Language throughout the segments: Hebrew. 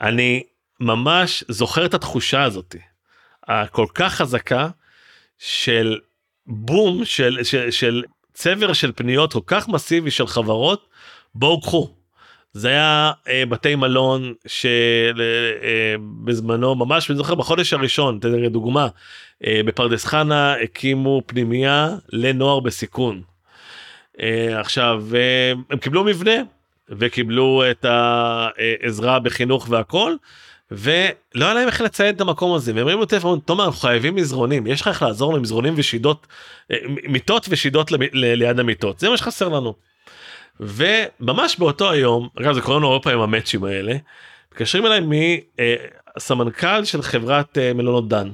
אני ממש זוכר את התחושה הזאת, הכל כך חזקה של בום של, של, של צבר של פניות כל כך מסיבי של חברות, בואו קחו. זה היה אה, בתי מלון שבזמנו אה, ממש אני זוכר בחודש הראשון תראה דוגמה אה, בפרדס חנה הקימו פנימייה לנוער בסיכון. אה, עכשיו אה, הם קיבלו מבנה וקיבלו את העזרה בחינוך והכל ולא היה להם איך לציין את המקום הזה והם אומרים לטלפון תומר אנחנו חייבים מזרונים יש לך איך לעזור למזרונים ושידות אה, מיטות ושידות ליד המיטות זה מה שחסר לנו. וממש באותו היום אגב זה קורה לנו הרבה פעמים המאצ'ים האלה מתקשרים אליי מסמנכ"ל של חברת אה, מלונות דן.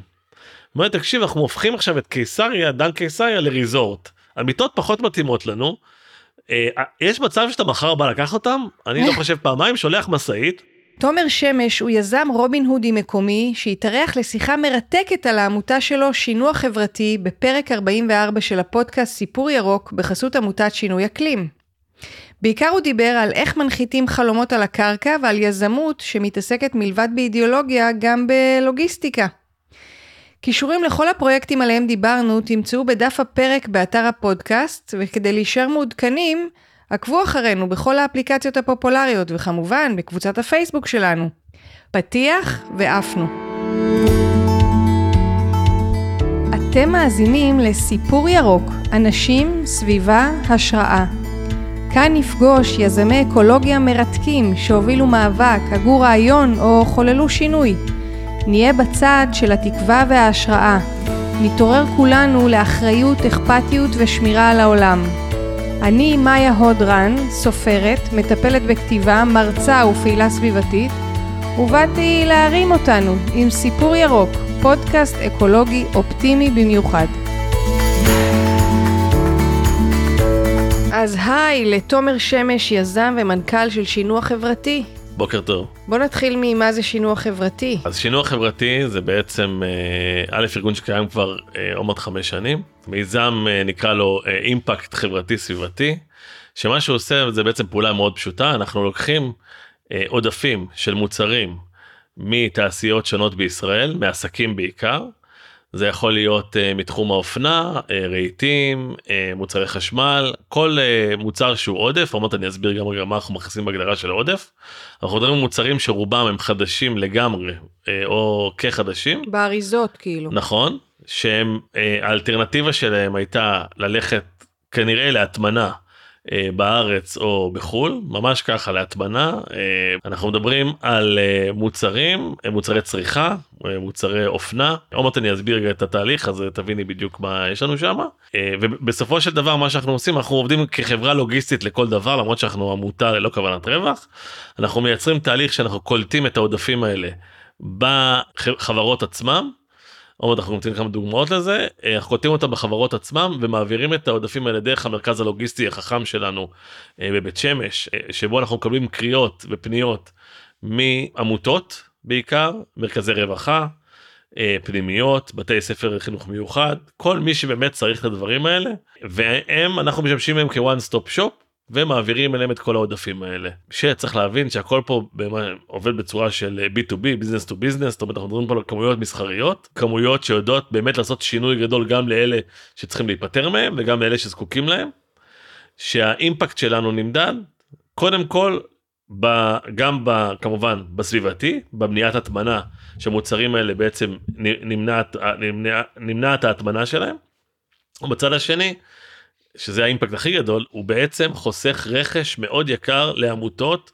אומר תקשיב אנחנו הופכים עכשיו את קיסריה דן קיסריה לריזורט המיטות פחות מתאימות לנו. אה, יש מצב שאתה מחר בא לקח אותם אני לא חושב פעמיים שולח משאית תומר שמש הוא יזם רובין הודי מקומי שהתארח לשיחה מרתקת על העמותה שלו שינוע חברתי בפרק 44 של הפודקאסט סיפור ירוק בחסות עמותת שינוי אקלים. בעיקר הוא דיבר על איך מנחיתים חלומות על הקרקע ועל יזמות שמתעסקת מלבד באידיאולוגיה גם בלוגיסטיקה. קישורים לכל הפרויקטים עליהם דיברנו תמצאו בדף הפרק באתר הפודקאסט וכדי להישאר מעודכנים עקבו אחרינו בכל האפליקציות הפופולריות, וכמובן בקבוצת הפייסבוק שלנו. פתיח ועפנו. אתם מאזינים לסיפור ירוק, אנשים, סביבה, השראה. כאן נפגוש יזמי אקולוגיה מרתקים שהובילו מאבק, הגו רעיון או חוללו שינוי. נהיה בצד של התקווה וההשראה. נתעורר כולנו לאחריות, אכפתיות ושמירה על העולם. אני מאיה הודרן, סופרת, מטפלת בכתיבה, מרצה ופעילה סביבתית, ובאתי להרים אותנו עם סיפור ירוק, פודקאסט אקולוגי אופטימי במיוחד. אז היי לתומר שמש, יזם ומנכ"ל של שינוע חברתי. בוקר טוב. בוא נתחיל ממה זה שינוע חברתי. אז שינוע חברתי זה בעצם אה, א' ארגון שקיים כבר אה, עוד חמש שנים. מיזם אה, נקרא לו אימפקט חברתי סביבתי, שמה שהוא עושה זה בעצם פעולה מאוד פשוטה, אנחנו לוקחים עודפים של מוצרים מתעשיות שונות בישראל, מעסקים בעיקר, זה יכול להיות uh, מתחום האופנה, uh, רהיטים, uh, מוצרי חשמל, כל uh, מוצר שהוא עודף, עוד אני אסביר גם רגע מה אנחנו מכניסים בהגדרה של עודף. אנחנו מדברים על מוצרים שרובם הם חדשים לגמרי, uh, או כחדשים. באריזות כאילו. נכון, שהם, uh, האלטרנטיבה שלהם הייתה ללכת כנראה להטמנה בארץ או בחול ממש ככה להטמנה אה, אנחנו מדברים על אה, מוצרים מוצרי צריכה מוצרי אופנה. עוד מעט אני אסביר את התהליך אז תביני בדיוק מה יש לנו שם. ובסופו של דבר מה שאנחנו עושים אנחנו עובדים כחברה לוגיסטית לכל דבר למרות שאנחנו עמותה ללא כוונת רווח. אנחנו מייצרים תהליך שאנחנו קולטים את העודפים האלה בחברות עצמם עוד אנחנו נותנים כמה דוגמאות לזה אה, אנחנו קולטים אותם בחברות עצמם ומעבירים את העודפים האלה דרך המרכז הלוגיסטי החכם שלנו אה, בבית שמש אה, שבו אנחנו מקבלים קריאות ופניות מעמותות בעיקר מרכזי רווחה פנימיות בתי ספר לחינוך מיוחד כל מי שבאמת צריך את הדברים האלה והם אנחנו משמשים להם כ one stop shop ומעבירים אליהם את כל העודפים האלה. שצריך להבין שהכל פה עובד בצורה של b2b, business to business, זאת אומרת אנחנו מדברים פה על כמויות מסחריות, כמויות שיודעות באמת לעשות שינוי גדול גם לאלה שצריכים להיפטר מהם וגם לאלה שזקוקים להם. שהאימפקט שלנו נמדד קודם כל ב, גם ב, כמובן בסביבתי בבניית הטמנה שהמוצרים האלה בעצם נמנעת נמנע, נמנעת ההטמנה שלהם. ובצד השני שזה האימפקט הכי גדול, הוא בעצם חוסך רכש מאוד יקר לעמותות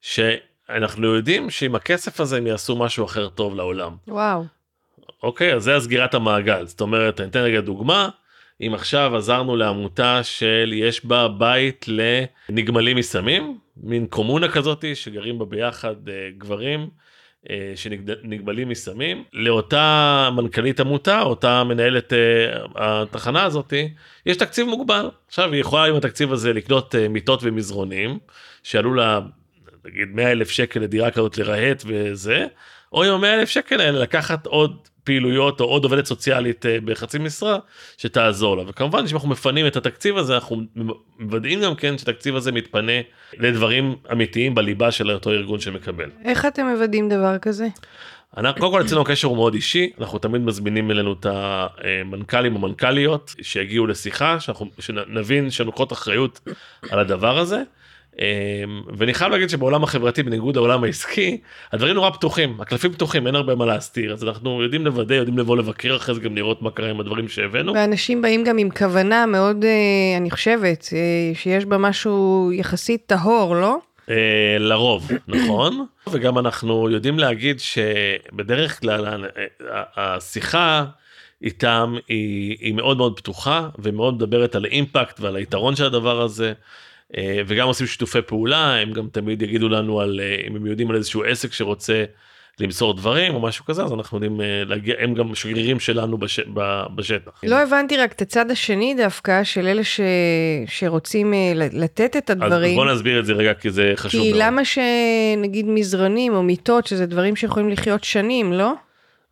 שאנחנו יודעים שעם הכסף הזה הם יעשו משהו אחר טוב לעולם. וואו. אוקיי, אז זה הסגירת המעגל. זאת אומרת, אני אתן רגע דוגמה, אם עכשיו עזרנו לעמותה של יש בה בית לנגמלים מסמים, מין קומונה כזאתי שגרים בה ביחד אה, גברים. אה, שנגבלים מסמים. לאותה מנכ"לית עמותה אותה מנהלת אה, התחנה הזאתי יש תקציב מוגבל. עכשיו היא יכולה עם התקציב הזה לקנות אה, מיטות ומזרונים שעלו לה נגיד 100 אלף שקל לדירה כזאת לרהט וזה או עם 100 אלף שקל האלה לקחת עוד פעילויות או עוד עובדת סוציאלית אה, בחצי משרה שתעזור לה וכמובן שאם אנחנו מפנים את התקציב הזה אנחנו מוודאים גם כן שהתקציב הזה מתפנה לדברים אמיתיים בליבה של אותו ארגון שמקבל. איך אתם מוודאים דבר כזה? אנחנו קודם כל אצלנו הקשר הוא מאוד אישי אנחנו תמיד מזמינים אלינו את המנכ"לים או מנכ"ליות שיגיעו לשיחה שאנחנו שנבין שהם לוקחות אחריות על הדבר הזה. אמ, ואני חייב להגיד שבעולם החברתי בניגוד לעולם העסקי הדברים נורא פתוחים הקלפים פתוחים אין הרבה מה להסתיר אז אנחנו יודעים לוודא יודעים לבוא לבקר אחרי זה גם לראות מה קרה עם הדברים שהבאנו. ואנשים באים גם עם כוונה מאוד אה, אני חושבת אה, שיש בה משהו יחסית טהור לא? אה, לרוב נכון וגם אנחנו יודעים להגיד שבדרך כלל השיחה איתם היא, היא מאוד מאוד פתוחה ומאוד מדברת על האימפקט ועל היתרון של הדבר הזה. אה, וגם עושים שיתופי פעולה הם גם תמיד יגידו לנו על אה, אם הם יודעים על איזשהו עסק שרוצה למסור דברים או משהו כזה אז אנחנו יודעים אה, להגיע הם גם שגרירים שלנו בש, בשטח. לא הבנתי רק את הצד השני דווקא של אלה ש... שרוצים לתת את הדברים. אז בוא נסביר את זה רגע כי זה חשוב כי מאוד. למה שנגיד מזרנים או מיטות שזה דברים שיכולים לחיות שנים לא?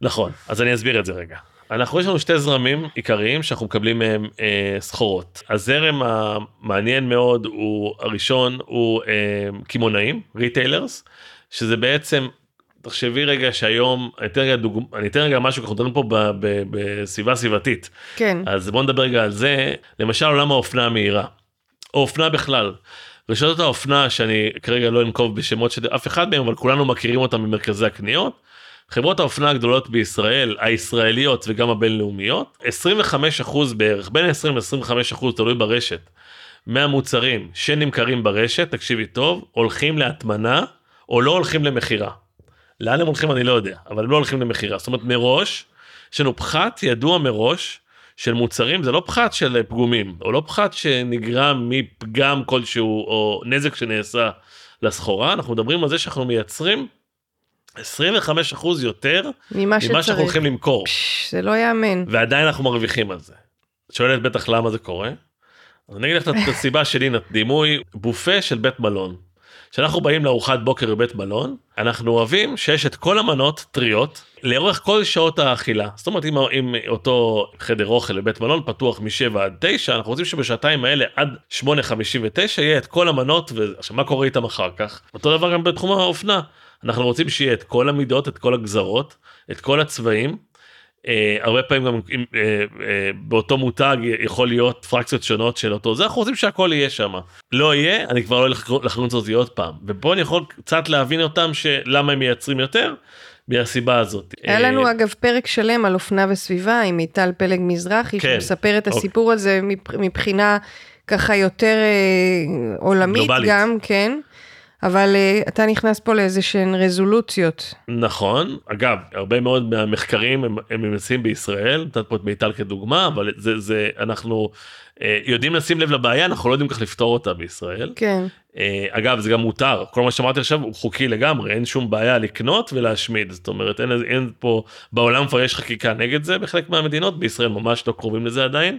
נכון אז אני אסביר את זה רגע. אנחנו יש לנו שתי זרמים עיקריים שאנחנו מקבלים מהם אה, סחורות. הזרם המעניין מאוד הוא הראשון הוא אה, קמעונאים, retailers, שזה בעצם, תחשבי רגע שהיום, אני אתן רגע, דוג... אני אתן רגע משהו, אנחנו מדברים פה ב, ב, בסביבה סביבתית. כן. אז בוא נדבר רגע על זה, למשל עולם האופנה המהירה, או אופנה בכלל. רשתות האופנה שאני כרגע לא אנקוב בשמות של אף אחד מהם אבל כולנו מכירים אותם ממרכזי הקניות חברות האופנה הגדולות בישראל, הישראליות וגם הבינלאומיות, 25% בערך, בין 20 ל-25% תלוי ברשת, מהמוצרים שנמכרים ברשת, תקשיבי טוב, הולכים להטמנה או לא הולכים למכירה. לאן הם הולכים אני לא יודע, אבל הם לא הולכים למכירה. זאת אומרת מראש, יש לנו פחת ידוע מראש של מוצרים, זה לא פחת של פגומים, או לא פחת שנגרם מפגם כלשהו או נזק שנעשה לסחורה, אנחנו מדברים על זה שאנחנו מייצרים 25 אחוז יותר ממה, ממה שאנחנו הולכים למכור. פש, זה לא יאמן. ועדיין אנחנו מרוויחים על זה. שואלת בטח למה זה קורה? אז אני אגיד לך את הסיבה שלי, דימוי בופה של בית מלון. כשאנחנו באים לארוחת בוקר בבית מלון, אנחנו אוהבים שיש את כל המנות טריות לאורך כל שעות האכילה. זאת אומרת, אם, אם אותו חדר אוכל בבית מלון פתוח מ-7 עד 9, אנחנו רוצים שבשעתיים האלה עד 8.59 יהיה את כל המנות, ועכשיו מה קורה איתם אחר כך? אותו דבר גם בתחום האופנה. אנחנו רוצים שיהיה את כל המידות, את כל הגזרות, את כל הצבעים. Uh, הרבה פעמים גם uh, uh, באותו מותג יכול להיות פרקציות שונות של אותו זה אנחנו רוצים שהכל יהיה שם לא יהיה אני כבר לא אלך לחנות את זה עוד פעם ופה אני יכול קצת להבין אותם שלמה הם מייצרים יותר מהסיבה הזאת. היה לנו אגב פרק שלם על אופנה וסביבה עם מיטל פלג מזרחי כן, שמספר את הסיפור אוקיי. הזה מבחינה ככה יותר עולמית גלובלית. גם כן. אבל uh, אתה נכנס פה לאיזה שהן רזולוציות. נכון, אגב, הרבה מאוד מהמחקרים הם, הם נמצאים בישראל, נתת פה את מיטל כדוגמה, אבל זה, זה, אנחנו uh, יודעים לשים לב לבעיה, אנחנו לא יודעים כך לפתור אותה בישראל. כן. Uh, אגב, זה גם מותר, כל מה שאמרתי עכשיו הוא חוקי לגמרי, אין שום בעיה לקנות ולהשמיד, זאת אומרת, אין, אין פה, בעולם כבר יש חקיקה נגד זה בחלק מהמדינות, בישראל ממש לא קרובים לזה עדיין.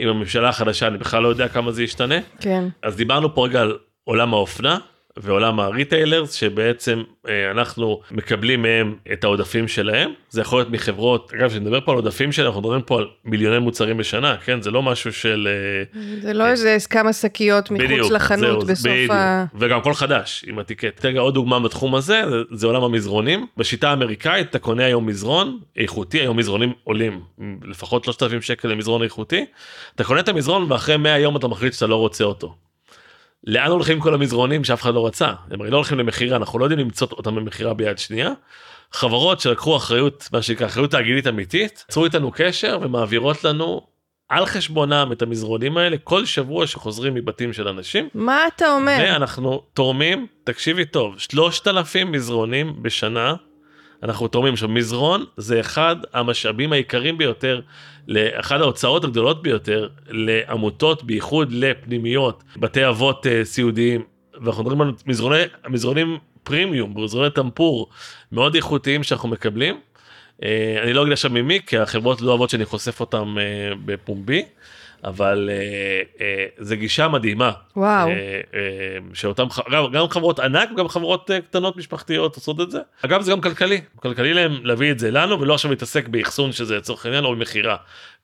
עם הממשלה החדשה אני בכלל לא יודע כמה זה ישתנה. כן. אז דיברנו פה רגע על עולם האופנה. ועולם הריטיילרס שבעצם אה, אנחנו מקבלים מהם את העודפים שלהם זה יכול להיות מחברות אגב כשנדבר פה על עודפים שלהם אנחנו מדברים פה על מיליוני מוצרים בשנה כן זה לא משהו של אה, זה לא איזה כמה שקיות מחוץ בדיוק, לחנות זהו, בסוף בדיוק. ה... וגם כל חדש עם הטיקט. רגע עוד דוגמה בתחום הזה זה, זה עולם המזרונים בשיטה האמריקאית אתה קונה היום מזרון איכותי היום מזרונים עולים לפחות 3,000 שקל למזרון איכותי אתה קונה את המזרון ואחרי 100 יום אתה מחליט שאתה לא רוצה אותו. לאן הולכים כל המזרונים שאף אחד לא רצה? הם הרי לא הולכים למכירה, אנחנו לא יודעים למצוא אותם במכירה ביד שנייה. חברות שלקחו אחריות, מה שנקרא אחריות תאגידית אמיתית, יצרו איתנו קשר ומעבירות לנו על חשבונם את המזרונים האלה כל שבוע שחוזרים מבתים של אנשים. מה אתה אומר? ואנחנו תורמים, תקשיבי טוב, 3,000 מזרונים בשנה אנחנו תורמים. עכשיו מזרון זה אחד המשאבים העיקריים ביותר לאחד ההוצאות הגדולות ביותר לעמותות בייחוד לפנימיות בתי אבות uh, סיעודיים. ואנחנו מדברים על מזרוני מזרונים פרימיום מזרוני טמפור מאוד איכותיים שאנחנו מקבלים. Uh, אני לא אגיד עכשיו ממי כי החברות לא אוהבות שאני חושף אותם uh, בפומבי אבל אה, אה, זה גישה מדהימה. וואו. אה, אה, שאותם, אגב, גם חברות ענק וגם חברות אה, קטנות משפחתיות עושות את זה. אגב זה גם כלכלי, כלכלי להם להביא את זה לנו ולא עכשיו להתעסק באחסון שזה לצורך העניין או במכירה.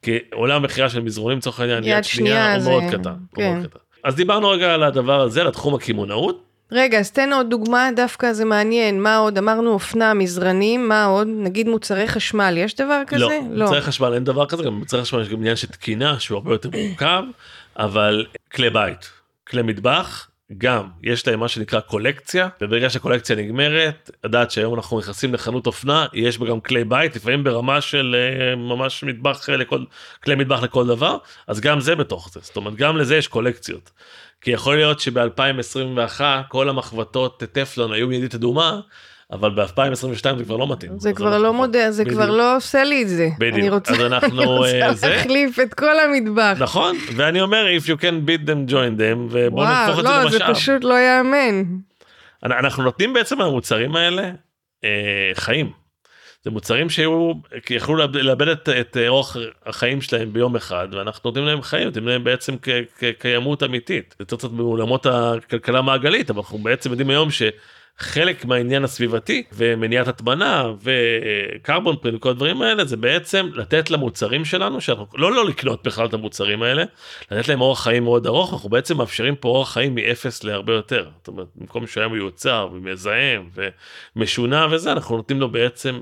כי עולם המכירה של מזרונים לצורך העניין יד שנייה הוא זה- מאוד קטן. הוא כן. מאוד קטן. אז דיברנו רגע על הדבר הזה, לתחום הקמעונאות. רגע, אז תן עוד דוגמה, דווקא זה מעניין. מה עוד? אמרנו אופנה, מזרנים, מה עוד? נגיד מוצרי חשמל, יש דבר כזה? לא, מוצרי חשמל אין דבר כזה, גם במוצרי חשמל יש גם עניין של תקינה שהוא הרבה יותר מורכב, אבל כלי בית, כלי מטבח, גם יש להם מה שנקרא קולקציה, וברגע שהקולקציה נגמרת, לדעת שהיום אנחנו נכנסים לחנות אופנה, יש בה גם כלי בית, לפעמים ברמה של אה, ממש מטבח אה, לכל, כלי מטבח לכל דבר, אז גם זה בתוך זה, זאת אומרת גם לזה יש קולקציות. כי יכול להיות שב-2021 כל המחבטות טפלון היו מיידית אדומה, אבל ב-2022 זה כבר לא מתאים. זה כבר לא מודע, זה. כבר לא עושה לי את זה. בדיוק. אני רוצה, אז אנחנו, אני רוצה אה, זה- להחליף את כל המטבח. נכון ואני אומר if you can beat them join them ובוא נהפוך וואו, את זה לא, זה למשאב. פשוט לא ייאמן. אנ- אנחנו נותנים בעצם למוצרים האלה אה, חיים. זה מוצרים שהיו יכלו לאבד- את, את אורח החיים שלהם ביום אחד ואנחנו נותנים להם חיים נותנים להם בעצם כ- כ- קיימות אמיתית. יותר קצת בעולמות הכלכלה המעגלית אבל אנחנו בעצם יודעים היום שחלק מהעניין הסביבתי ומניעת הטמנה וקרבון פרינט וכל הדברים האלה זה בעצם לתת למוצרים שלנו שאנחנו לא לא לקנות בכלל את המוצרים האלה לתת להם אורח חיים מאוד ארוך אנחנו בעצם מאפשרים פה אורח חיים מאפס להרבה יותר זאת אומרת במקום שהוא היה מיוצר ומזהם ומשונה וזה אנחנו נותנים לו בעצם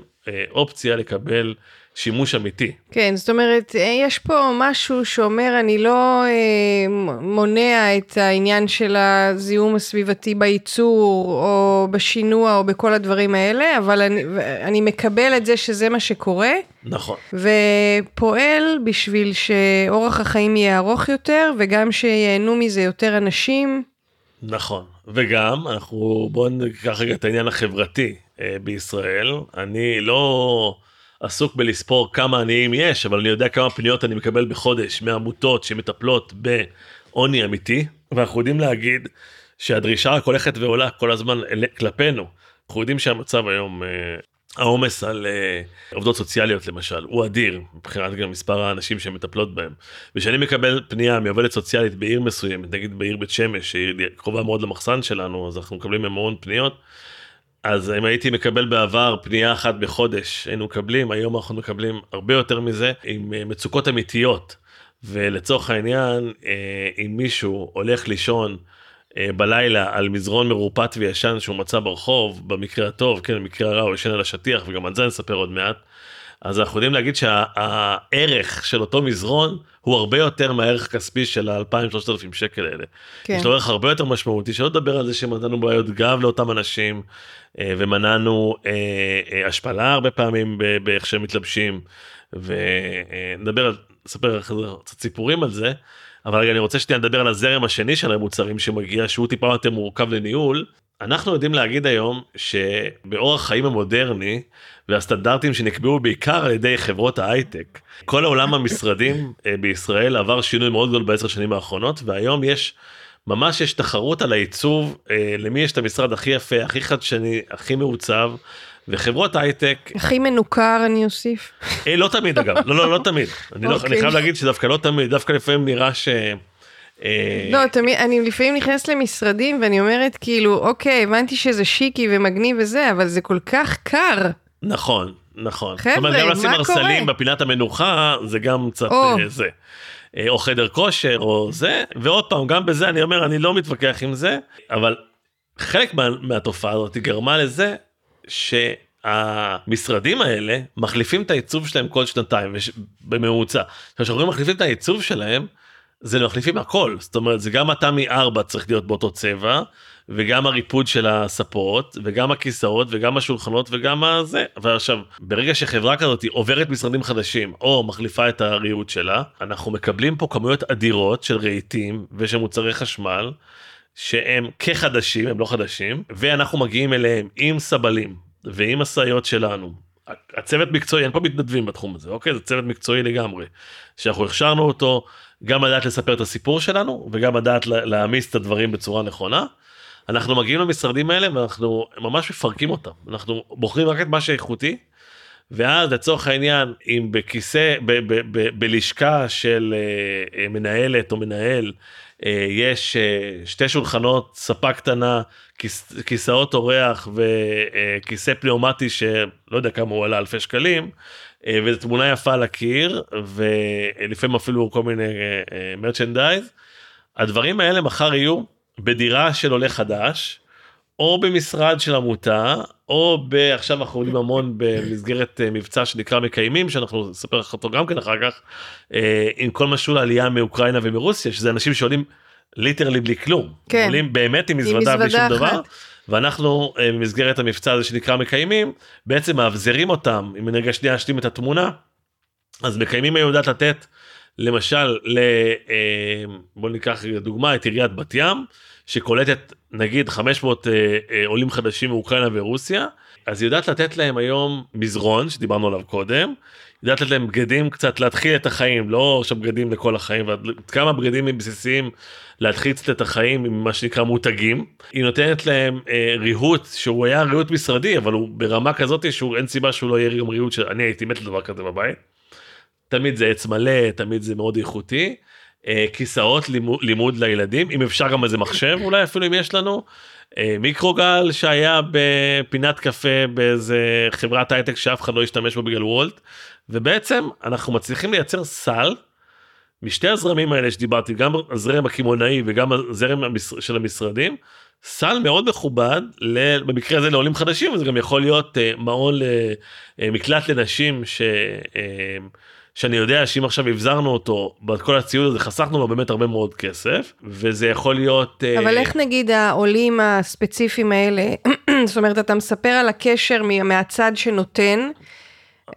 אופציה לקבל שימוש אמיתי. כן, זאת אומרת, אה, יש פה משהו שאומר, אני לא אה, מונע את העניין של הזיהום הסביבתי בייצור, או בשינוע, או בכל הדברים האלה, אבל אני, אני מקבל את זה שזה מה שקורה, נכון. ופועל בשביל שאורח החיים יהיה ארוך יותר, וגם שיהנו מזה יותר אנשים. נכון וגם אנחנו בואו ניקח רגע את העניין החברתי אה, בישראל אני לא עסוק בלספור כמה עניים יש אבל אני יודע כמה פניות אני מקבל בחודש מעמותות שמטפלות בעוני אמיתי ואנחנו יודעים להגיד שהדרישה רק הולכת ועולה כל הזמן כלפינו אנחנו יודעים שהמצב היום. אה, העומס על uh, עובדות סוציאליות למשל הוא אדיר מבחינת גם מספר האנשים שמטפלות בהם. וכשאני מקבל פנייה מעובדת סוציאלית בעיר מסוימת נגיד בעיר בית שמש שהיא קרובה מאוד למחסן שלנו אז אנחנו מקבלים המון פניות. אז אם הייתי מקבל בעבר פנייה אחת בחודש היינו מקבלים היום אנחנו מקבלים הרבה יותר מזה עם אה, מצוקות אמיתיות. ולצורך העניין אה, אם מישהו הולך לישון אה, בלילה על מזרון מרופט וישן שהוא מצא ברחוב במקרה הטוב כן במקרה הרע הוא ישן על השטיח וגם על זה נספר עוד מעט. אז אנחנו יודעים להגיד שהערך של אותו מזרון הוא הרבה יותר מהערך הכספי של ה-2,000-3,000 שקל האלה. כן. יש לו ערך הרבה יותר משמעותי שלא לדבר על זה שמנענו בעיות גב לאותם אנשים אה, ומנענו אה, אה, השפלה הרבה פעמים באיך שהם מתלבשים ונדבר על נספר קצת סיפורים על זה אבל רגע אני רוצה שנייה לדבר על הזרם השני של המוצרים שמגיע שהוא טיפה יותר מורכב לניהול. אנחנו יודעים להגיד היום שבאורח חיים המודרני והסטנדרטים שנקבעו בעיקר על ידי חברות ההייטק כל העולם המשרדים אה, בישראל עבר שינוי מאוד גדול בעשר שנים האחרונות והיום יש ממש יש תחרות על העיצוב אה, למי יש את המשרד הכי יפה הכי חדשני הכי מעוצב וחברות הייטק הכי מנוכר, אני אוסיף. אה, לא תמיד אגב לא לא לא תמיד אני, לא, אוקיי. אני חייב להגיד שדווקא לא תמיד דווקא לפעמים נראה ש... אה, לא, תמיד, אני לפעמים נכנסת למשרדים ואני אומרת כאילו, אוקיי, הבנתי שזה שיקי ומגניב וזה, אבל זה כל כך קר. נכון נכון חבר'ה, זאת אומרת, גם מה לשים קורה? ארסלים בפינת המנוחה זה גם קצת או. אה, זה. אה, או חדר כושר או זה ועוד פעם גם בזה אני אומר אני לא מתווכח עם זה אבל חלק מה, מהתופעה הזאת גרמה לזה שהמשרדים האלה מחליפים את העיצוב שלהם כל שנתיים בממוצע. כשאנחנו מחליפים את העיצוב שלהם זה מחליפים הכל. זאת אומרת זה גם התמי 4 צריך להיות באותו צבע וגם הריפוד של הספות וגם הכיסאות וגם השולחנות וגם הזה. ועכשיו ברגע שחברה כזאת עוברת משרדים חדשים או מחליפה את הריהוט שלה אנחנו מקבלים פה כמויות אדירות של רהיטים ושל מוצרי חשמל שהם כחדשים הם לא חדשים ואנחנו מגיעים אליהם עם סבלים ועם משאיות שלנו. הצוות מקצועי אין פה מתנדבים בתחום הזה אוקיי? זה צוות מקצועי לגמרי שאנחנו הכשרנו אותו גם לדעת לספר את הסיפור שלנו וגם לדעת לה- להעמיס את הדברים בצורה נכונה. אנחנו מגיעים למשרדים האלה ואנחנו ממש מפרקים אותם אנחנו בוחרים רק את מה שאיכותי ואז לצורך העניין אם בכיסא ב, ב, ב, בלשכה של אה, אה, מנהלת או מנהל אה, יש שתי שולחנות ספה קטנה כיס, כיסאות אורח וכיסא פניאומטי שלא יודע כמה הוא עלה אלפי שקלים וזו תמונה יפה על הקיר ולפעמים אפילו כל מיני מרצ'נדייז הדברים האלה מחר יהיו בדירה של עולה חדש. או במשרד של עמותה או עכשיו אנחנו עולים המון במסגרת אה, מבצע שנקרא מקיימים שאנחנו נספר לך אותו גם כן אחר כך אה, עם כל משהו לעלייה מאוקראינה ומרוסיה שזה אנשים שעולים ליטרלי בלי כלום כן. עולים באמת עם מזוודה בלי שום דבר ואנחנו אה, במסגרת המבצע הזה שנקרא מקיימים בעצם מאבזרים אותם אם אני רגע שנייה אשלים את התמונה אז מקיימים היום יודעת לתת למשל ל... בוא ניקח דוגמה את עיריית בת ים שקולטת נגיד 500 אה, אה, עולים חדשים מאוקראינה ורוסיה אז היא יודעת לתת להם היום מזרון שדיברנו עליו קודם. יודעת לתת להם בגדים קצת להתחיל את החיים לא עכשיו בגדים לכל החיים כמה בגדים בסיסיים להתחיל קצת את החיים עם מה שנקרא מותגים היא נותנת להם אה, ריהוט שהוא היה ריהוט משרדי אבל הוא ברמה כזאת שהוא אין סיבה שהוא לא יהיה גם ריהוט שאני הייתי מת לדבר כזה בבית. תמיד זה עץ מלא תמיד זה מאוד איכותי אה, כיסאות לימוד, לימוד לילדים אם אפשר גם איזה מחשב אולי אפילו אם יש לנו. אה, מיקרוגל שהיה בפינת קפה באיזה חברת הייטק שאף אחד לא השתמש בו בגלל וולט ובעצם אנחנו מצליחים לייצר סל משתי הזרמים האלה שדיברתי גם הזרם הקמעונאי וגם הזרם של המשרדים סל מאוד מכובד במקרה הזה לעולים חדשים וזה גם יכול להיות אה, מעון למקלט לנשים ש... שאני יודע שאם עכשיו הבזרנו אותו בכל הציוד הזה חסכנו לו באמת הרבה מאוד כסף וזה יכול להיות אה, אבל uh... איך נגיד העולים הספציפיים האלה זאת אומרת אתה מספר על הקשר מהצד שנותן.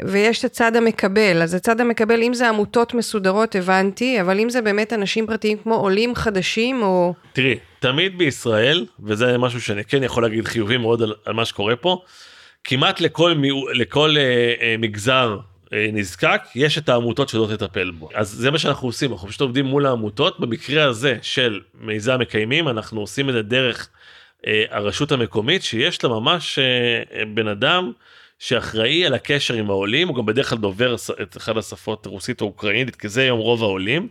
ויש את הצד המקבל, אז הצד המקבל, אם זה עמותות מסודרות, הבנתי, אבל אם זה באמת אנשים פרטיים כמו עולים חדשים או... תראי, תמיד בישראל, וזה משהו שאני כן יכול להגיד חיובי מאוד על, על מה שקורה פה, כמעט לכל, לכל אה, אה, מגזר אה, נזקק יש את העמותות שיודעות לטפל בו. אז זה מה שאנחנו עושים אנחנו פשוט עובדים מול העמותות. במקרה הזה של מיזם מקיימים אנחנו עושים את זה דרך אה, הרשות המקומית שיש לה ממש אה, בן אדם שאחראי על הקשר עם העולים הוא גם בדרך כלל דובר את אחת השפות רוסית או אוקראינית כי זה היום רוב העולים.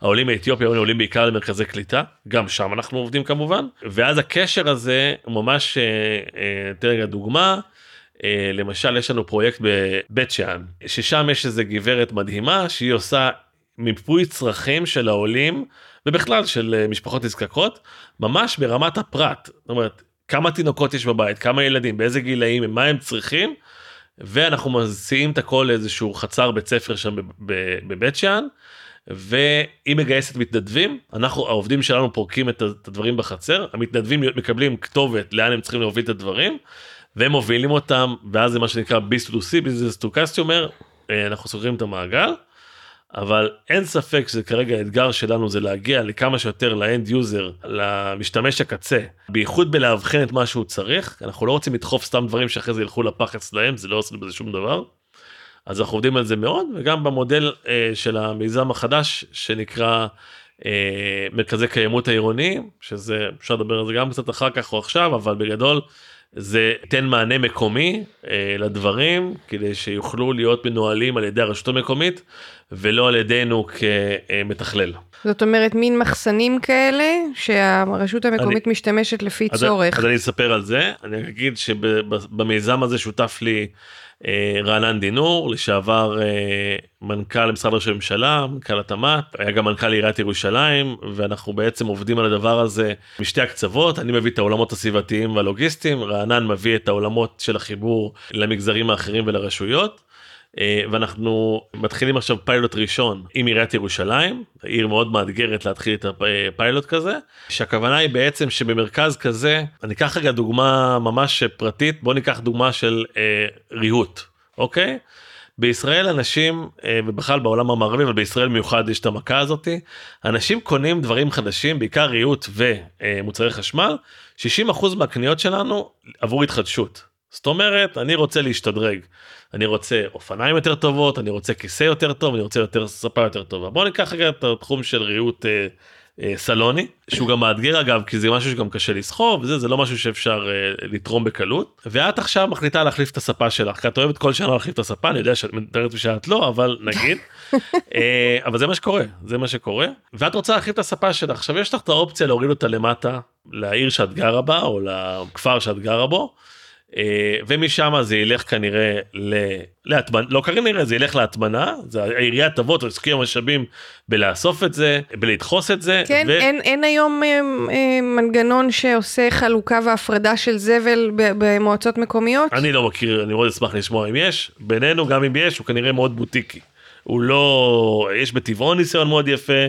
העולים מאתיופיה עולים בעיקר למרכזי קליטה גם שם אנחנו עובדים כמובן ואז הקשר הזה ממש תראה דוגמה אה, למשל יש לנו פרויקט בבית שאן ששם יש איזה גברת מדהימה שהיא עושה מיפוי צרכים של העולים ובכלל של אה, משפחות נזקקות ממש ברמת הפרט זאת אומרת כמה תינוקות יש בבית כמה ילדים באיזה גילאים מה הם צריכים ואנחנו מסיעים את הכל לאיזשהו חצר בית ספר שם בבית שאן והיא מגייסת מתנדבים אנחנו העובדים שלנו פורקים את הדברים בחצר המתנדבים מקבלים כתובת לאן הם צריכים להוביל את הדברים והם מובילים אותם ואז זה מה שנקרא B to C business to customer אנחנו סוגרים את המעגל. אבל אין ספק שזה כרגע האתגר שלנו זה להגיע לכמה שיותר ל end user למשתמש הקצה בייחוד בלאבחן את מה שהוא צריך אנחנו לא רוצים לדחוף סתם דברים שאחרי זה ילכו לפח אצלהם זה לא עושה בזה שום דבר. אז אנחנו עובדים על זה מאוד וגם במודל אה, של המיזם החדש שנקרא אה, מרכזי קיימות העירוניים שזה אפשר לדבר על זה גם קצת אחר כך או עכשיו אבל בגדול זה ייתן מענה מקומי אה, לדברים כדי שיוכלו להיות מנוהלים על ידי הרשות המקומית ולא על ידינו כמתכלל. זאת אומרת מין מחסנים כאלה שהרשות המקומית אני, משתמשת לפי אז, צורך. אז אני אספר על זה אני אגיד שבמיזם הזה שותף לי רענן דינור לשעבר אה, מנכ"ל משרד ראש הממשלה מנכ"ל התמ"ת היה גם מנכ"ל עיריית ירושלים ואנחנו בעצם עובדים על הדבר הזה משתי הקצוות אני מביא את העולמות הסביבתיים והלוגיסטיים רענן מביא את העולמות של החיבור למגזרים האחרים ולרשויות. אה, ואנחנו מתחילים עכשיו פיילוט ראשון עם עיריית ירושלים עיר מאוד מאתגרת להתחיל את הפיילוט כזה שהכוונה היא בעצם שבמרכז כזה אני אקח רגע דוגמה ממש פרטית בוא ניקח דוגמה של אה, ריהוט אוקיי. בישראל אנשים אה, ובכלל בעולם המערבי אבל בישראל מיוחד יש את המכה הזאתי אנשים קונים דברים חדשים בעיקר ריהוט ומוצרי חשמל 60% מהקניות שלנו עבור התחדשות זאת אומרת אני רוצה להשתדרג. אני רוצה אופניים יותר טובות אני רוצה כיסא יותר טוב אני רוצה יותר ספה יותר טובה. בוא ניקח רגע את התחום של ריהוט אה, אה, סלוני שהוא גם מאתגר אגב כי זה משהו שגם קשה לסחוב וזה זה לא משהו שאפשר אה, לתרום בקלות. ואת עכשיו מחליטה להחליף את הספה שלך כי את אוהבת כל שנה להחליף את הספה אני יודע שאת מתארת שאת לא אבל נגיד. אה, אבל זה מה שקורה זה מה שקורה. ואת רוצה להחליף את הספה שלך. עכשיו יש לך את האופציה להוריד אותה למטה לעיר שאת גרה בה או לכפר שאת גרה בו. אה, ומשם זה ילך כנראה להטמנה, לא כנראה, זה ילך להטמנה, העירייה תבוא, תשקיע משאבים בלאסוף את זה, בלדחוס את זה. כן, ו... אין, אין היום אה, אה, מנגנון שעושה חלוקה והפרדה של זבל במועצות מקומיות? אני לא מכיר, אני מאוד אשמח לשמוע אם יש, בינינו גם אם יש, הוא כנראה מאוד בוטיקי. הוא לא, יש בטבעון ניסיון מאוד יפה.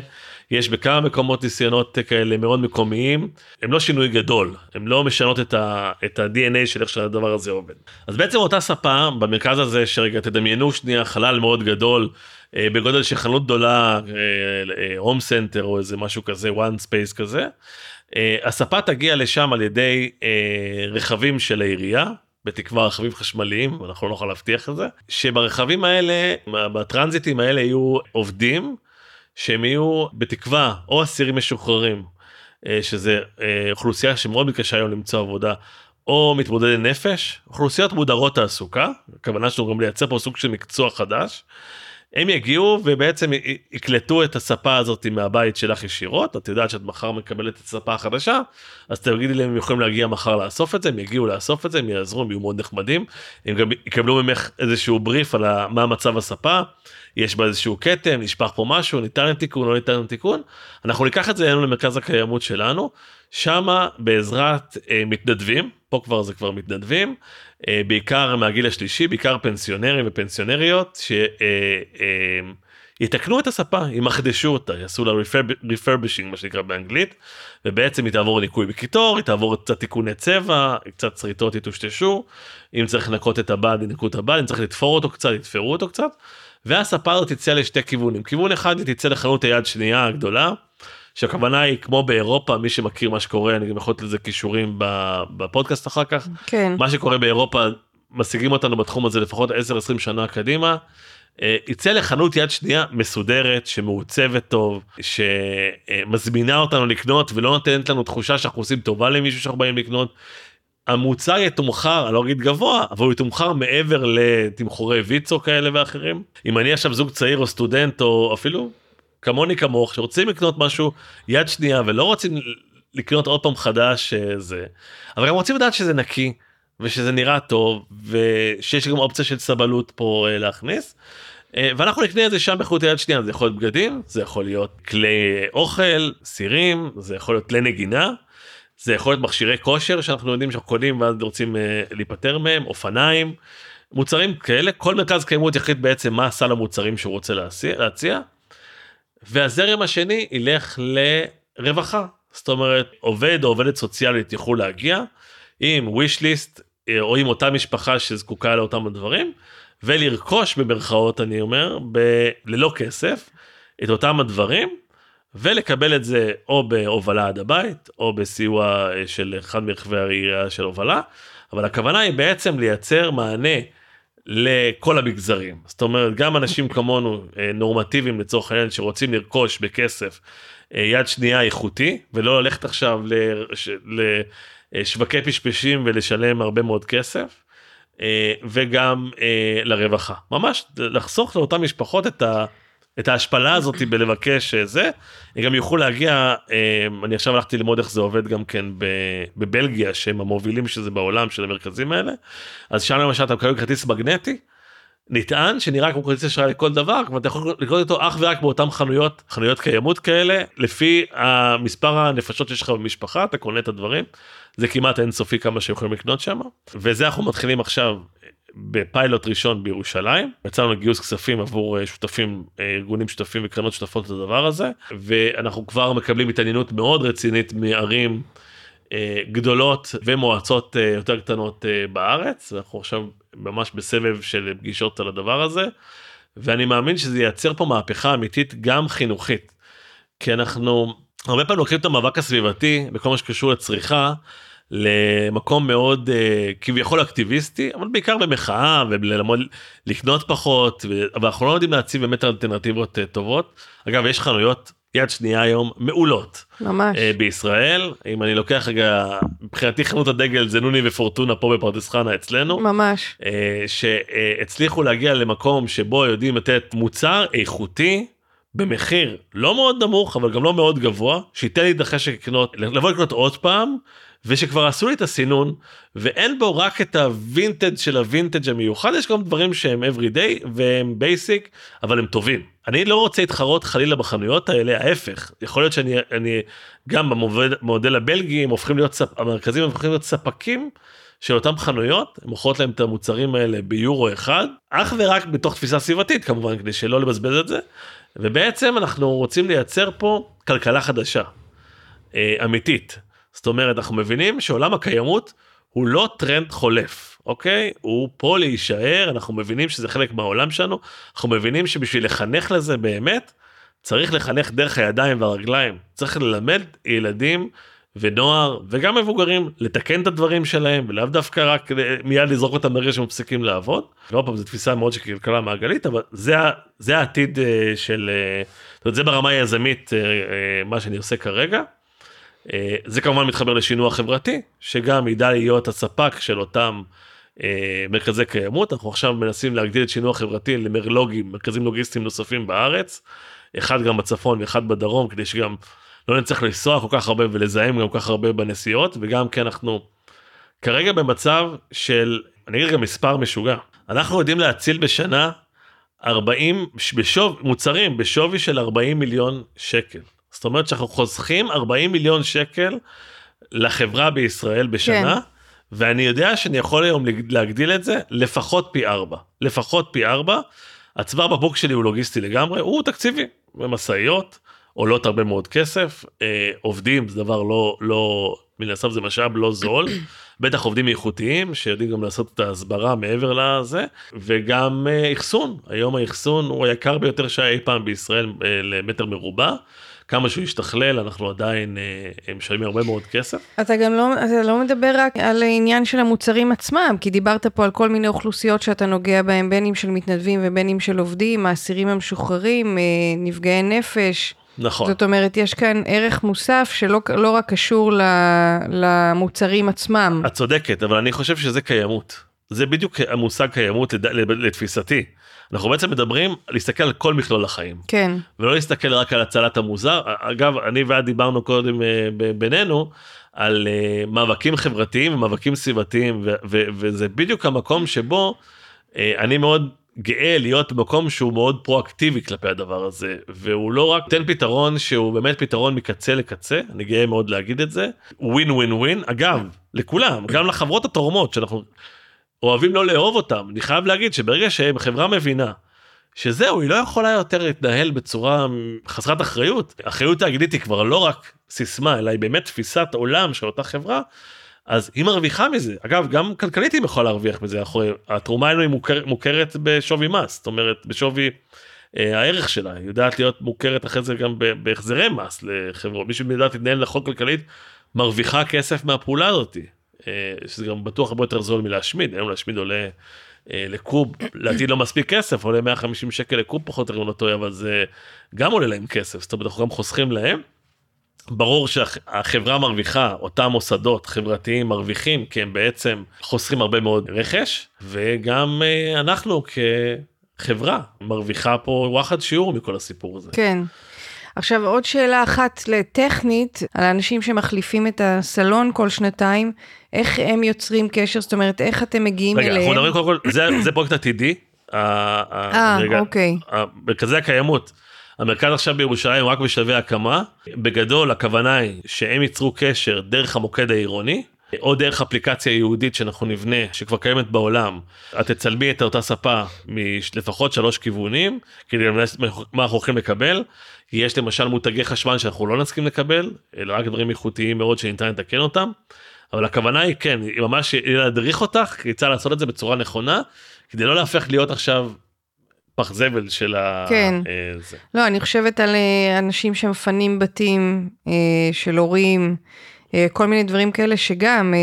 יש בכמה מקומות ניסיונות כאלה מאוד מקומיים, הם לא שינוי גדול, הם לא משנות את, ה-DNA של איך שהדבר הזה עובד. אז בעצם אותה ספה במרכז הזה, שרגע תדמיינו שנייה חלל מאוד גדול, אה, בגודל של חנות גדולה, הום אה, סנטר אה, או איזה משהו כזה, open space כזה, אה, הספה תגיע לשם על ידי אה, רכבים של העירייה, בתקווה רכבים חשמליים, אנחנו לא נוכל להבטיח את זה, שברכבים האלה, בטרנזיטים האלה יהיו עובדים שהם יהיו בתקווה או אסירים משוחררים, אה, שזה אה, אוכלוסייה שמאוד מתקשה היום למצוא עבודה, או מתמודדי נפש, אוכלוסיות מודרות תעסוקה, הכוונה שלנו גם לייצר פה סוג של מקצוע חדש. הם יגיעו ובעצם יקלטו את הספה הזאת מהבית שלך ישירות, את יודעת שאת מחר מקבלת את הספה החדשה, אז תגידי להם הם יכולים להגיע מחר לאסוף את זה, הם יגיעו לאסוף את זה, הם יעזרו, הם יהיו מאוד נחמדים, הם גם יקבלו ממך איזשהו בריף על מה מצב הספה, יש בה איזשהו כתם, נשפך פה משהו, ניתן להם תיקון, לא ניתן להם תיקון, אנחנו ניקח את זה אלינו למרכז הקיימות שלנו, שמה בעזרת אה, מתנדבים, פה כבר זה כבר מתנדבים, אה, בעיקר מהגיל השלישי, בעיקר פנסיונרים ופנסיונריות, שיתקנו אה, אה, את הספה, ימחדשו אותה, יעשו לה refurbishing מה שנקרא באנגלית, ובעצם היא תעבור ניקוי בקיטור, היא תעבור קצת תיקוני צבע, קצת שריטות יטושטשו, אם צריך לנקות את הבד, ינקו את הבד, אם צריך לתפור אותו קצת, יתפרו אותו קצט, והספה הזאת תצא לשתי כיוונים, כיוון אחד היא תצא לחנות היד שנייה הגדולה, שהכוונה היא כמו באירופה מי שמכיר מה שקורה אני גם יכול לתת לזה כישורים בפודקאסט אחר כך כן מה שקורה באירופה משיגים אותנו בתחום הזה לפחות 10-20 שנה קדימה. אה, יצא לחנות יד שנייה מסודרת שמעוצבת טוב שמזמינה אותנו לקנות ולא נותנת לנו תחושה שאנחנו עושים טובה למישהו שאנחנו באים לקנות. המוצר יתומחר אני לא אגיד גבוה אבל הוא יתומחר מעבר לתמחורי ויצו כאלה ואחרים אם אני עכשיו זוג צעיר או סטודנט או אפילו כמוני כמוך שרוצים לקנות משהו יד שנייה ולא רוצים לקנות עוד פעם חדש אה, זה אבל גם רוצים לדעת שזה נקי ושזה נראה טוב ושיש גם אופציה של סבלות פה אה, להכניס. אה, ואנחנו נקנה את זה שם באיכות יד שנייה זה יכול להיות בגדים זה יכול להיות כלי אוכל סירים זה יכול להיות כלי נגינה. זה יכול להיות מכשירי כושר שאנחנו יודעים שאנחנו קונים ואז רוצים להיפטר מהם אופניים מוצרים כאלה כל מרכז קיימות יחליט בעצם מה סל המוצרים שהוא רוצה להציע, להציע והזרם השני ילך לרווחה. זאת אומרת עובד או עובדת סוציאלית יוכלו להגיע עם wish list אה, או עם אותה משפחה שזקוקה לאותם הדברים ולרכוש במרכאות אני אומר ב- ללא כסף את אותם הדברים ולקבל את זה או בהובלה עד הבית או בסיוע אה, של אחד מרכבי העירייה של הובלה. אבל הכוונה היא בעצם לייצר מענה לכל המגזרים. זאת אומרת גם אנשים כמונו אה, נורמטיביים לצורך העניין שרוצים לרכוש בכסף אה, יד שנייה איכותי ולא ללכת עכשיו לשווקי פשפשים ולשלם הרבה מאוד כסף אה, וגם לרווחה. ממש לחסוך לאותן משפחות את ה... את ההשפלה הזאת בלבקש זה הם גם יוכלו להגיע אני עכשיו הלכתי ללמוד איך זה עובד גם כן בבלגיה שהם המובילים שזה בעולם של המרכזים האלה. אז שם למשל אתה מקבל כרטיס מגנטי. נטען שנראה כמו כרטיס אשראי לכל דבר ואתה יכול לקנות אותו אך ורק באותם חנויות חנויות קיימות כאלה. לפי המספר הנפשות שיש לך במשפחה אתה קונה את הדברים. זה כמעט אינסופי כמה שיכולים לקנות שם. וזה אנחנו מתחילים עכשיו בפיילוט ראשון בירושלים יצאנו לגיוס כספים עבור אה, שותפים אה, ארגונים שותפים וקרנות שותפות לדבר הזה ואנחנו כבר מקבלים התעניינות מאוד רצינית מערים אה, גדולות ומועצות יותר קטנות בארץ אנחנו עכשיו ממש בסבב של פגישות על הדבר הזה ואני מאמין שזה ייצר פה מהפכה אמיתית גם חינוכית כי אנחנו הרבה פעמים לוקחים את המאבק הסביבתי בכל מה שקשור לצריכה. למקום מאוד uh, כביכול אקטיביסטי אבל בעיקר במחאה וללמוד לקנות פחות אבל אנחנו לא יודעים להציב באמת אלטרנטיבות uh, טובות אגב יש חנויות יד שנייה היום מעולות. ממש. אה, בישראל, אם אני לוקח רגע, מבחינתי חנות הדגל זה נוני ופורטונה פה בפרדס חנה אצלנו. ממש. אה, שהצליחו להגיע למקום שבו יודעים לתת מוצר איכותי במחיר לא מאוד נמוך אבל גם לא מאוד גבוה שייתן לי את החשק לקנות לבוא לקנות עוד פעם ושכבר עשו לי את הסינון ואין בו רק את הווינטג' של הווינטג' המיוחד יש גם דברים שהם everyday והם basic אבל הם טובים. אני לא רוצה להתחרות חלילה בחנויות האלה ההפך יכול להיות שאני אני גם במודל הבלגי הם הופכים להיות ספ, המרכזים הופכים להיות ספקים של אותם חנויות הם מוכרות להם את המוצרים האלה ביורו אחד אך ורק בתוך תפיסה סביבתית כמובן כדי שלא לבזבז את זה ובעצם אנחנו רוצים לייצר פה כלכלה חדשה אה, אמיתית. זאת אומרת אנחנו מבינים שעולם הקיימות הוא לא טרנד חולף אוקיי? הוא פה להישאר אנחנו מבינים שזה חלק מהעולם שלנו אנחנו מבינים שבשביל לחנך לזה באמת צריך לחנך דרך הידיים והרגליים. צריך ללמד ילדים ונוער וגם מבוגרים לתקן את הדברים שלהם ולאו דווקא רק מיד לזרוק אותם ברגע שמפסיקים לעבוד. ועוד פעם זו תפיסה מאוד של כלכלה מעגלית אבל זה זה העתיד אה, של אה, זאת אומרת, זה ברמה היזמית אה, מה שאני עושה כרגע. זה כמובן מתחבר לשינוע חברתי שגם ידע להיות הספק של אותם מרכזי קיימות אנחנו עכשיו מנסים להגדיל את שינוע חברתי למרלוגים מרכזים לוגיסטיים נוספים בארץ אחד גם בצפון ואחד בדרום כדי שגם לא נצטרך לנסוע כל כך הרבה ולזהם גם כל כך הרבה בנסיעות וגם כי אנחנו כרגע במצב של אני אגיד גם מספר משוגע אנחנו יודעים להציל בשנה 40 בשוב מוצרים בשווי של 40 מיליון שקל זאת אומרת שאנחנו חוסכים 40 מיליון שקל לחברה בישראל בשנה. כן. ואני יודע שאני יכול היום להגדיל את זה לפחות פי 4 לפחות פי 4 הצוואר בבוק שלי הוא לוגיסטי לגמרי הוא תקציבי במשאיות עולות הרבה מאוד כסף אה, עובדים זה דבר לא לא מן הסתם זה משאב לא זול בטח עובדים איכותיים שיודעים גם לעשות את ההסברה מעבר לזה וגם אה, אחסון היום האחסון הוא היקר ביותר שהיה אי פעם בישראל אה, למטר מרובע. כמה שהוא ישתכלל אנחנו עדיין אה, משלמים הרבה מאוד כסף. אתה גם לא, אתה לא מדבר רק על העניין של המוצרים עצמם כי דיברת פה על כל מיני אוכלוסיות שאתה נוגע בהם בין אם של מתנדבים ובין אם של עובדים האסירים המשוחררים אה, נפגעי נפש. נכון. זאת אומרת, יש כאן ערך מוסף שלא לא רק קשור למוצרים עצמם. את צודקת, אבל אני חושב שזה קיימות. זה בדיוק המושג קיימות לתפיסתי. אנחנו בעצם מדברים להסתכל על כל מכלול החיים. כן. ולא להסתכל רק על הצלת המוזר. אגב, אני ואת דיברנו קודם אה, בינינו על אה, מאבקים חברתיים ומאבקים סביבתיים, וזה בדיוק המקום שבו אה, אני מאוד גאה להיות במקום שהוא מאוד פרואקטיבי כלפי הדבר הזה והוא לא רק תן פתרון שהוא באמת פתרון מקצה לקצה אני גאה מאוד להגיד את זה ווין ווין ווין אגב לכולם גם לחברות התורמות שאנחנו אוהבים לא לאהוב אותם אני חייב להגיד שברגע שהם חברה מבינה שזהו היא לא יכולה יותר להתנהל בצורה חסרת אחריות אחריות תאגידית היא כבר לא רק סיסמה אלא היא באמת תפיסת עולם של אותה חברה אז היא מרוויחה מזה. אגב גם כלכלית היא יכולה להרוויח מזה אחרי התרומה האלו היא מוכר, מוכרת בשווי מס זאת אומרת בשווי אה, הערך שלה. היא יודעת להיות מוכרת אחרי זה גם בהחזרי מס לחברות. מי שיודעת להתנהל נכון כלכלית מרוויחה כסף מהפעולה הזאתי אה, שזה גם בטוח הרבה יותר זול מלהשמיד. היום להשמיד עולה אה, לקוב. לדעתי לא מספיק כסף עולה 150 שקל לקוב פחות או יותר אבל זה גם עולה להם כסף. זאת אומרת אנחנו גם חוסכים להם. ברור שהחברה מרוויחה אותם מוסדות חברתיים מרוויחים כי הם בעצם חוסכים הרבה מאוד רכש וגם אה, אנחנו כחברה מרוויחה פה וואחד שיעור מכל הסיפור הזה. כן. עכשיו עוד שאלה אחת לטכנית על האנשים שמחליפים את הסלון כל שנתיים איך הם יוצרים קשר זאת אומרת איך אתם מגיעים רגע, אליהם. רגע אנחנו מדברים קודם כל זה, זה פרויקט עתידי. אה אוקיי. מרכזי הקיימות המרכז עכשיו בירושלים רק בשלבי הקמה. בגדול הכוונה היא שהם ייצרו קשר דרך המוקד העירוני. או דרך אפליקציה ייעודית שאנחנו נבנה שכבר קיימת בעולם את תצלמי את אותה ספה מלפחות שלוש כיוונים כדי למנס מה אנחנו הולכים לקבל. יש למשל מותגי חשמל שאנחנו לא נסכים לקבל אלא רק דברים איכותיים מאוד שניתן לתקן אותם. אבל הכוונה היא כן היא ממש להדריך אותך כיצד לעשות את זה בצורה נכונה כדי לא להפך להיות עכשיו פח זבל של ה... כן. אה, זה. לא, אני חושבת על אה, אנשים שמפנים בתים אה, של הורים. אה, כל מיני דברים כאלה שגם...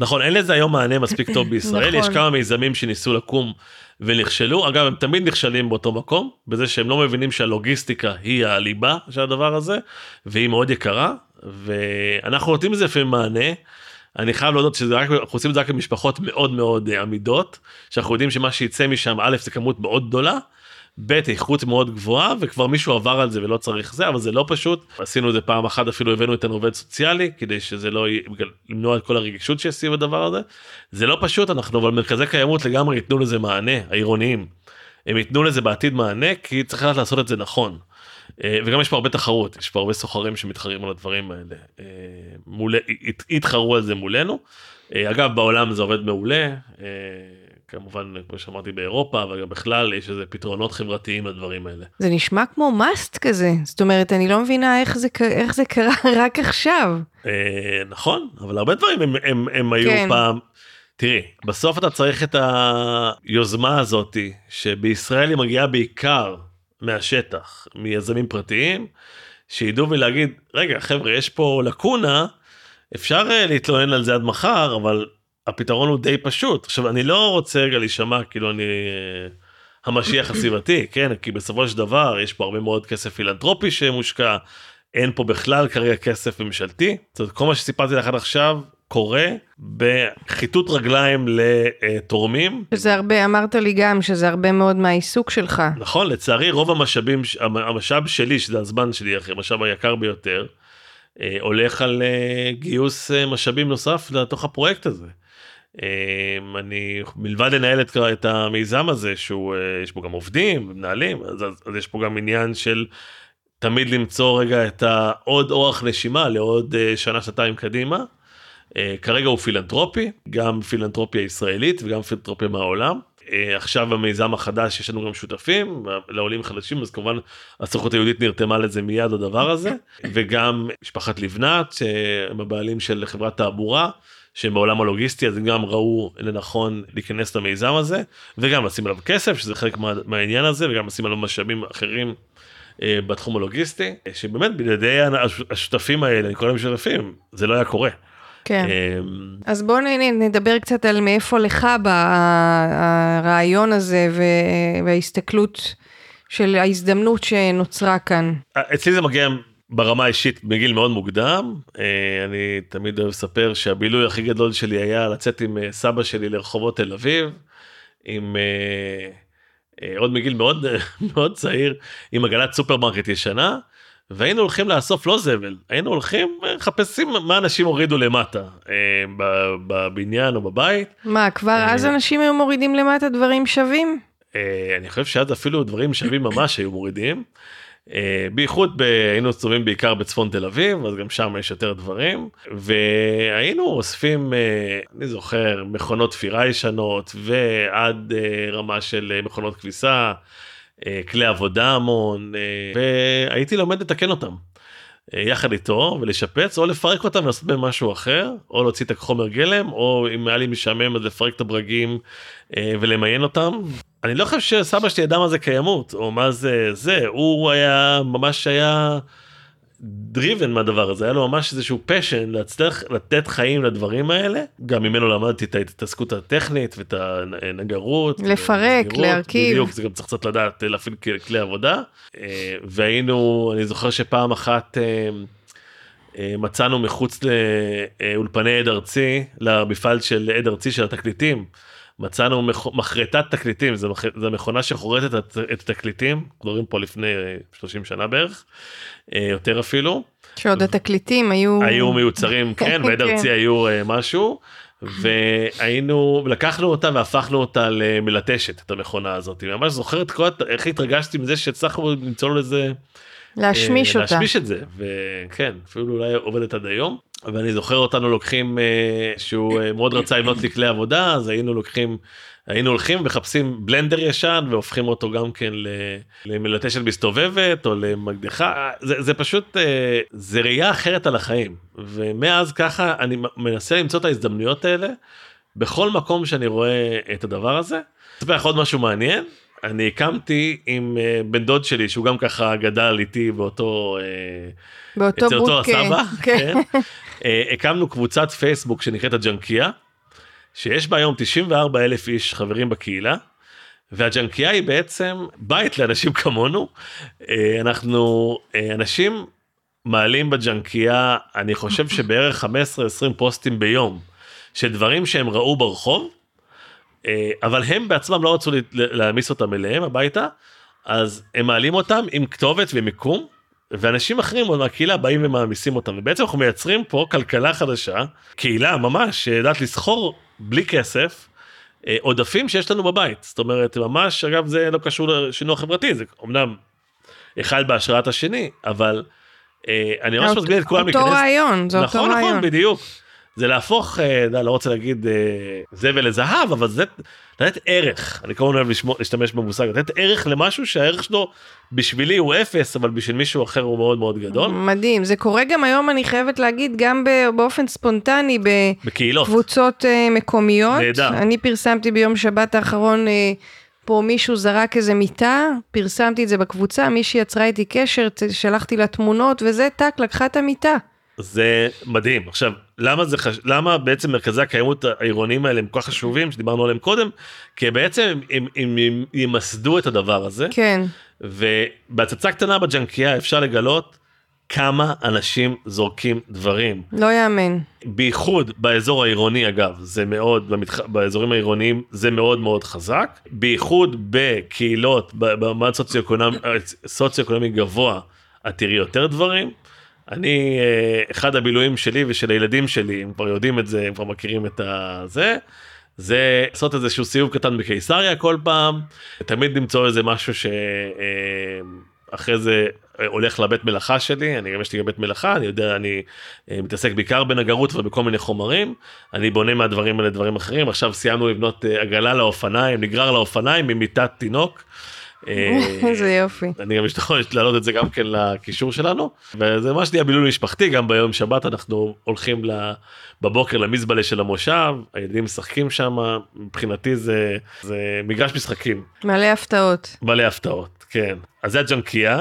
נכון, אין לזה היום מענה מספיק טוב בישראל, נכון. יש כמה מיזמים שניסו לקום ונכשלו אגב הם תמיד נכשלים באותו מקום בזה שהם לא מבינים שהלוגיסטיקה היא הליבה של הדבר הזה והיא מאוד יקרה ואנחנו נותנים לזה לפעמים מענה. אני חייב להודות שזה רק אנחנו עושים את זה רק במשפחות מאוד מאוד אה, עמידות שאנחנו יודעים שמה שיצא משם א' זה כמות מאוד גדולה. ב' איכות מאוד גבוהה וכבר מישהו עבר על זה ולא צריך זה אבל זה לא פשוט עשינו את זה פעם אחת אפילו הבאנו את עובד סוציאלי כדי שזה לא יהיה למנוע את כל הרגישות שיש סביב הדבר הזה. זה לא פשוט אנחנו אבל מרכזי קיימות לגמרי ייתנו לזה מענה העירוניים. הם ייתנו לזה בעתיד מענה כי צריך לדעת לעשות את זה נכון. אה, וגם יש פה הרבה תחרות יש פה הרבה סוחרים שמתחרים על הדברים האלה אה, מול התחרו על זה מולנו. אה, אגב בעולם זה עובד מעולה כמובן כמו שאמרתי באירופה אבל גם בכלל יש איזה פתרונות חברתיים לדברים האלה. זה נשמע כמו מאסט כזה זאת אומרת אני לא מבינה איך זה איך זה קרה רק עכשיו. נכון אבל הרבה דברים הם, הם, הם היו כן. פעם. תראי בסוף אתה צריך את היוזמה הזאתי שבישראל היא מגיעה בעיקר מהשטח, מיזמים פרטיים, שידעו ולהגיד, רגע חבר'ה, יש פה לקונה, אפשר אה, להתלונן על זה עד מחר, אבל הפתרון הוא די פשוט. עכשיו, אני לא רוצה רגע להישמע כאילו אני אה, המשיח הסביבתי, כן? כי בסופו של דבר יש פה הרבה מאוד כסף פילנטרופי שמושקע, אין פה בכלל כרגע כסף ממשלתי. זאת אומרת, כל מה שסיפרתי לך עד עכשיו קורה בחיטוט רגליים לתורמים. שזה הרבה, אמרת לי גם שזה הרבה מאוד מהעיסוק שלך. נכון, לצערי רוב המשאבים, המשאב שלי, שזה הזמן שלי, המשאב היקר ביותר, אה, הולך על אה, גיוס אה, משאבים נוסף לתוך הפרויקט הזה. אני מלבד לנהל את, את המיזם הזה שהוא יש בו גם עובדים ומנהלים אז, אז יש פה גם עניין של תמיד למצוא רגע את העוד אורך נשימה לעוד שנה שנתיים קדימה כרגע הוא פילנטרופי, גם פילנטרופיה ישראלית וגם פילנטרופיה מהעולם. אה, עכשיו במיזם החדש יש לנו גם שותפים לעולים חדשים אז כמובן הסוכנות היהודית נרתמה לזה מיד הדבר הזה וגם משפחת לבנת שהם הבעלים של חברת תעבורה שהם בעולם הלוגיסטי אז הם גם ראו לנכון להיכנס למיזם הזה וגם לשים עליו כסף שזה חלק מה, מהעניין הזה וגם לשים עליו משאבים אחרים אה, בתחום הלוגיסטי שבאמת בלעדי השותפים האלה אני קורא להם שותפים זה לא היה קורה. כן. אמ, אז בואו נדבר קצת על מאיפה לך ברעיון הזה וההסתכלות של ההזדמנות שנוצרה כאן. אצלי זה מגיע ברמה האישית בגיל מאוד מוקדם. אה, אני תמיד אוהב לספר שהבילוי הכי גדול שלי היה לצאת עם אה, סבא שלי לרחובות תל אביב, עם... אה, עוד מגיל מאוד מאוד צעיר עם עגלת סופרמרקט ישנה והיינו הולכים לאסוף לא זבל היינו הולכים מחפשים מה אנשים הורידו למטה אה, בבניין או בבית. מה כבר אה, אז אנשים היו מורידים למטה דברים שווים? אה, אני חושב שאז אפילו דברים שווים ממש היו מורידים. בייחוד היינו צובעים בעיקר בצפון תל אביב אז גם שם יש יותר דברים והיינו אוספים אני זוכר מכונות תפירה ישנות ועד רמה של מכונות כביסה אה, כלי עבודה המון אה, והייתי לומד לתקן אותם. אה, יחד איתו ולשפץ או לפרק אותם ולעשות בהם משהו אחר או להוציא את החומר גלם או אם היה לי משעמם אז לפרק את הברגים ולמיין אותם. אני לא חושב שסבא שלי ידע מה זה קיימות או מה זה זה הוא היה ממש היה דריבן מהדבר הזה היה לו ממש איזשהו פשן להצליח לתת חיים לדברים האלה. גם ממנו למדתי את ההתעסקות הטכנית ואת הנגרות. לפרק להרכיב. בדיוק זה גם צריך קצת לדעת להפעיל כלי עבודה. אה, והיינו אני זוכר שפעם אחת אה, אה, מצאנו מחוץ לאולפני עד ארצי למפעל של עד ארצי של התקליטים. מצאנו מחרטת תקליטים זה, זה מכונה שחורטת את, התקליטים מדברים פה לפני 30 שנה בערך אה, יותר אפילו. שעוד התקליטים היו היו מיוצרים כן כן. ארצי היו אה, משהו והיינו לקחנו אותה והפכנו אותה למלטשת את המכונה הזאת ממש זוכר את כל איך התרגשתי מזה שהצלחנו למצוא לזה להשמיש אותה. להשמיש את זה וכן אפילו אולי עובדת עד היום ואני זוכר אותנו לוקחים אה, שהוא אה, מאוד רצה לבנות לי כלי עבודה אז היינו לוקחים היינו הולכים מחפשים בלנדר ישן והופכים אותו גם כן למלטשת מסתובבת או למקדחה זה, זה פשוט אה, זה ראייה אחרת על החיים. ומאז ככה אני מנסה למצוא את ההזדמנויות האלה בכל מקום שאני רואה את הדבר הזה. אספר לך עוד משהו מעניין אני הקמתי עם בן דוד שלי שהוא גם ככה גדל איתי באותו באותו בוק, אותו הסבא, כן. כן. אה, הקמנו קבוצת פייסבוק שנקראת הג'נקיה, שיש בה היום 94 אלף איש חברים בקהילה, והג'נקייה היא בעצם בית לאנשים כמונו. אה, אנחנו אה, אנשים מעלים בג'נקייה אני חושב שבערך 15-20 פוסטים ביום של דברים שהם ראו ברחוב. אה, אבל הם בעצמם לא רצו להעמיס אותם אליהם הביתה אז הם מעלים אותם עם כתובת ומיקום ואנשים אחרים עוד מהקהילה באים ומעמיסים אותם ובעצם אנחנו מייצרים פה כלכלה חדשה קהילה ממש שיודעת לסחור בלי כסף אה, עודפים שיש לנו בבית זאת אומרת ממש אגב זה לא קשור לשינוי חברתי זה אמנם אחד בהשראת השני אבל אה, אני ממש מזמין את כולם להיכנס. אותו רעיון זה נכון, אותו נכון, רעיון. נכון בדיוק. זה להפוך, אה, לא רוצה להגיד זבל לזהב, אבל זה לתת ערך, אני כמובן אוהב להשתמש במושג, לתת ערך למשהו שהערך שלו בשבילי הוא אפס, אבל בשביל מישהו אחר הוא מאוד מאוד גדול. מדהים, זה קורה גם היום, אני חייבת להגיד, גם באופן ספונטני, בקהילות. בקבוצות אה, מקומיות. נהדר. אני פרסמתי ביום שבת האחרון, אה, פה מישהו זרק איזה מיטה, פרסמתי את זה בקבוצה, מישהי יצרה איתי קשר, שלחתי לה תמונות, וזה טאק, לקחה את המיטה. זה מדהים. עכשיו למה זה חש... למה בעצם מרכזי הקיימות העירוניים האלה הם כל כך חשובים שדיברנו עליהם קודם? כי בעצם הם, הם, הם ימסדו את הדבר הזה. כן. ובהצצה קטנה בג'נקייה אפשר לגלות כמה אנשים זורקים דברים. לא יאמן. בייחוד באזור העירוני אגב זה מאוד במתח... באזורים העירוניים זה מאוד מאוד חזק. בייחוד בקהילות במעמד סוציו-אקונומי סוציו גבוה את תראי יותר דברים. אני אה, אחד הבילויים שלי ושל הילדים שלי הם כבר יודעים את זה הם כבר מכירים את הזה. זה לעשות איזשהו סיבוב קטן בקיסריה כל פעם תמיד למצוא איזה משהו שאחרי אה, זה הולך לבית מלאכה שלי אני גם יש לי בית מלאכה אני יודע אני אה, מתעסק בעיקר בנגרות ובכל מיני חומרים אני בונה מהדברים האלה דברים אחרים עכשיו סיימנו לבנות עגלה לאופניים נגרר לאופניים ממיטת תינוק. איזה יופי. אני גם יכול להעלות את זה גם כן לקישור שלנו וזה ממש נהיה בילוי משפחתי גם ביום שבת אנחנו הולכים בבוקר למזבלה של המושב הילדים משחקים שם מבחינתי זה זה מגרש משחקים. מלא הפתעות. מלא הפתעות כן אז זה הג'נקייה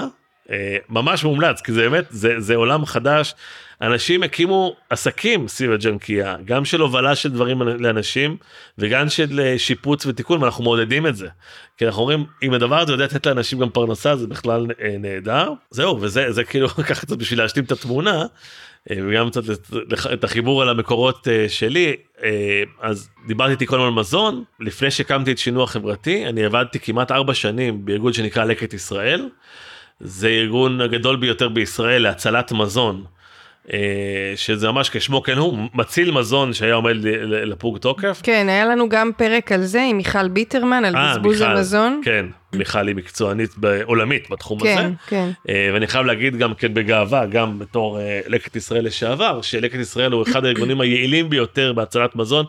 אה, ממש מומלץ כי זה באמת זה זה עולם חדש אנשים הקימו עסקים סביב הג'נקייה גם של הובלה של דברים לאנשים וגם של אה, שיפוץ ותיקון ואנחנו מעודדים את זה. כי אנחנו אומרים אם הדבר הזה יודע לתת לאנשים גם פרנסה זה בכלל אה, נהדר זהו וזה זה כאילו ככה קצת בשביל להשלים את התמונה. וגם קצת את החיבור על המקורות שלי אז דיברתי איתי קודם על מזון לפני שהקמתי את שינוע חברתי אני עבדתי כמעט ארבע שנים בארגון שנקרא לקט ישראל. זה ארגון הגדול ביותר בישראל להצלת מזון. אה, שזה ממש כשמו כן הוא מציל מזון שהיה עומד לפוג תוקף. כן היה לנו גם פרק על זה עם מיכל ביטרמן על 아, אה, בזבוז מיכל, המזון. כן מיכל היא מקצוענית עולמית בתחום כן, הזה. כן. אה, ואני חייב להגיד גם כן בגאווה גם בתור לקט ישראל לשעבר שלקט ישראל הוא אחד הארגונים היעילים ביותר בהצלת מזון.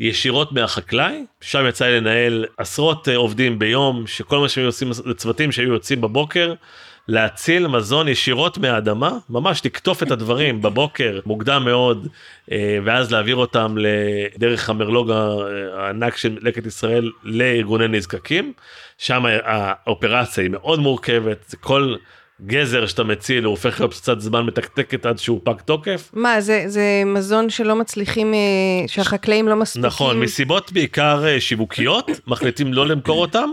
ישירות מהחקלאי שם יצא לי לנהל עשרות עובדים ביום שכל מה שהם עושים לצוותים שהיו יוצאים בבוקר להציל מזון ישירות מהאדמה ממש לקטוף את הדברים בבוקר מוקדם מאוד אה, ואז להעביר אותם דרך המרלוג הענק של לקט ישראל לארגוני נזקקים שם האופרציה היא מאוד מורכבת זה כל. גזר שאתה מציל הוא הופך להיות פצצת זמן מתקתקת עד שהוא פג תוקף. מה זה זה מזון שלא מצליחים אה, שהחקלאים לא מספיקים. נכון מסיבות בעיקר אה, שיווקיות מחליטים לא למכור אותם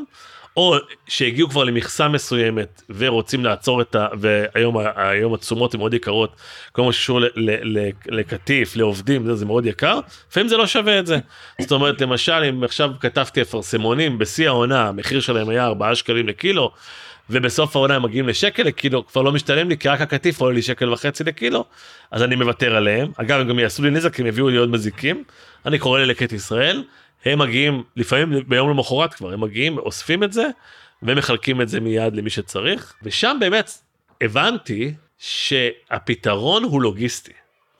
או שהגיעו כבר למכסה מסוימת ורוצים לעצור את ה... והיום היום התשומות הן מאוד יקרות, כל מה שקשור לקטיף, לעובדים, זה, זה מאוד יקר, לפעמים זה לא שווה את זה. זאת אומרת, למשל, אם עכשיו כתבתי אפרסמונים בשיא העונה, המחיר שלהם היה 4 שקלים לקילו, ובסוף העונה הם מגיעים לשקל לקילו, כבר לא משתלם לי, כי רק הקטיף עולה לי שקל וחצי לקילו, אז אני מוותר עליהם. אגב, הם גם יעשו לי נזק, הם יביאו לי עוד מזיקים. אני קורא ללקט ישראל. הם מגיעים לפעמים ביום למחרת כבר הם מגיעים אוספים את זה ומחלקים את זה מיד למי שצריך ושם באמת הבנתי שהפתרון הוא לוגיסטי.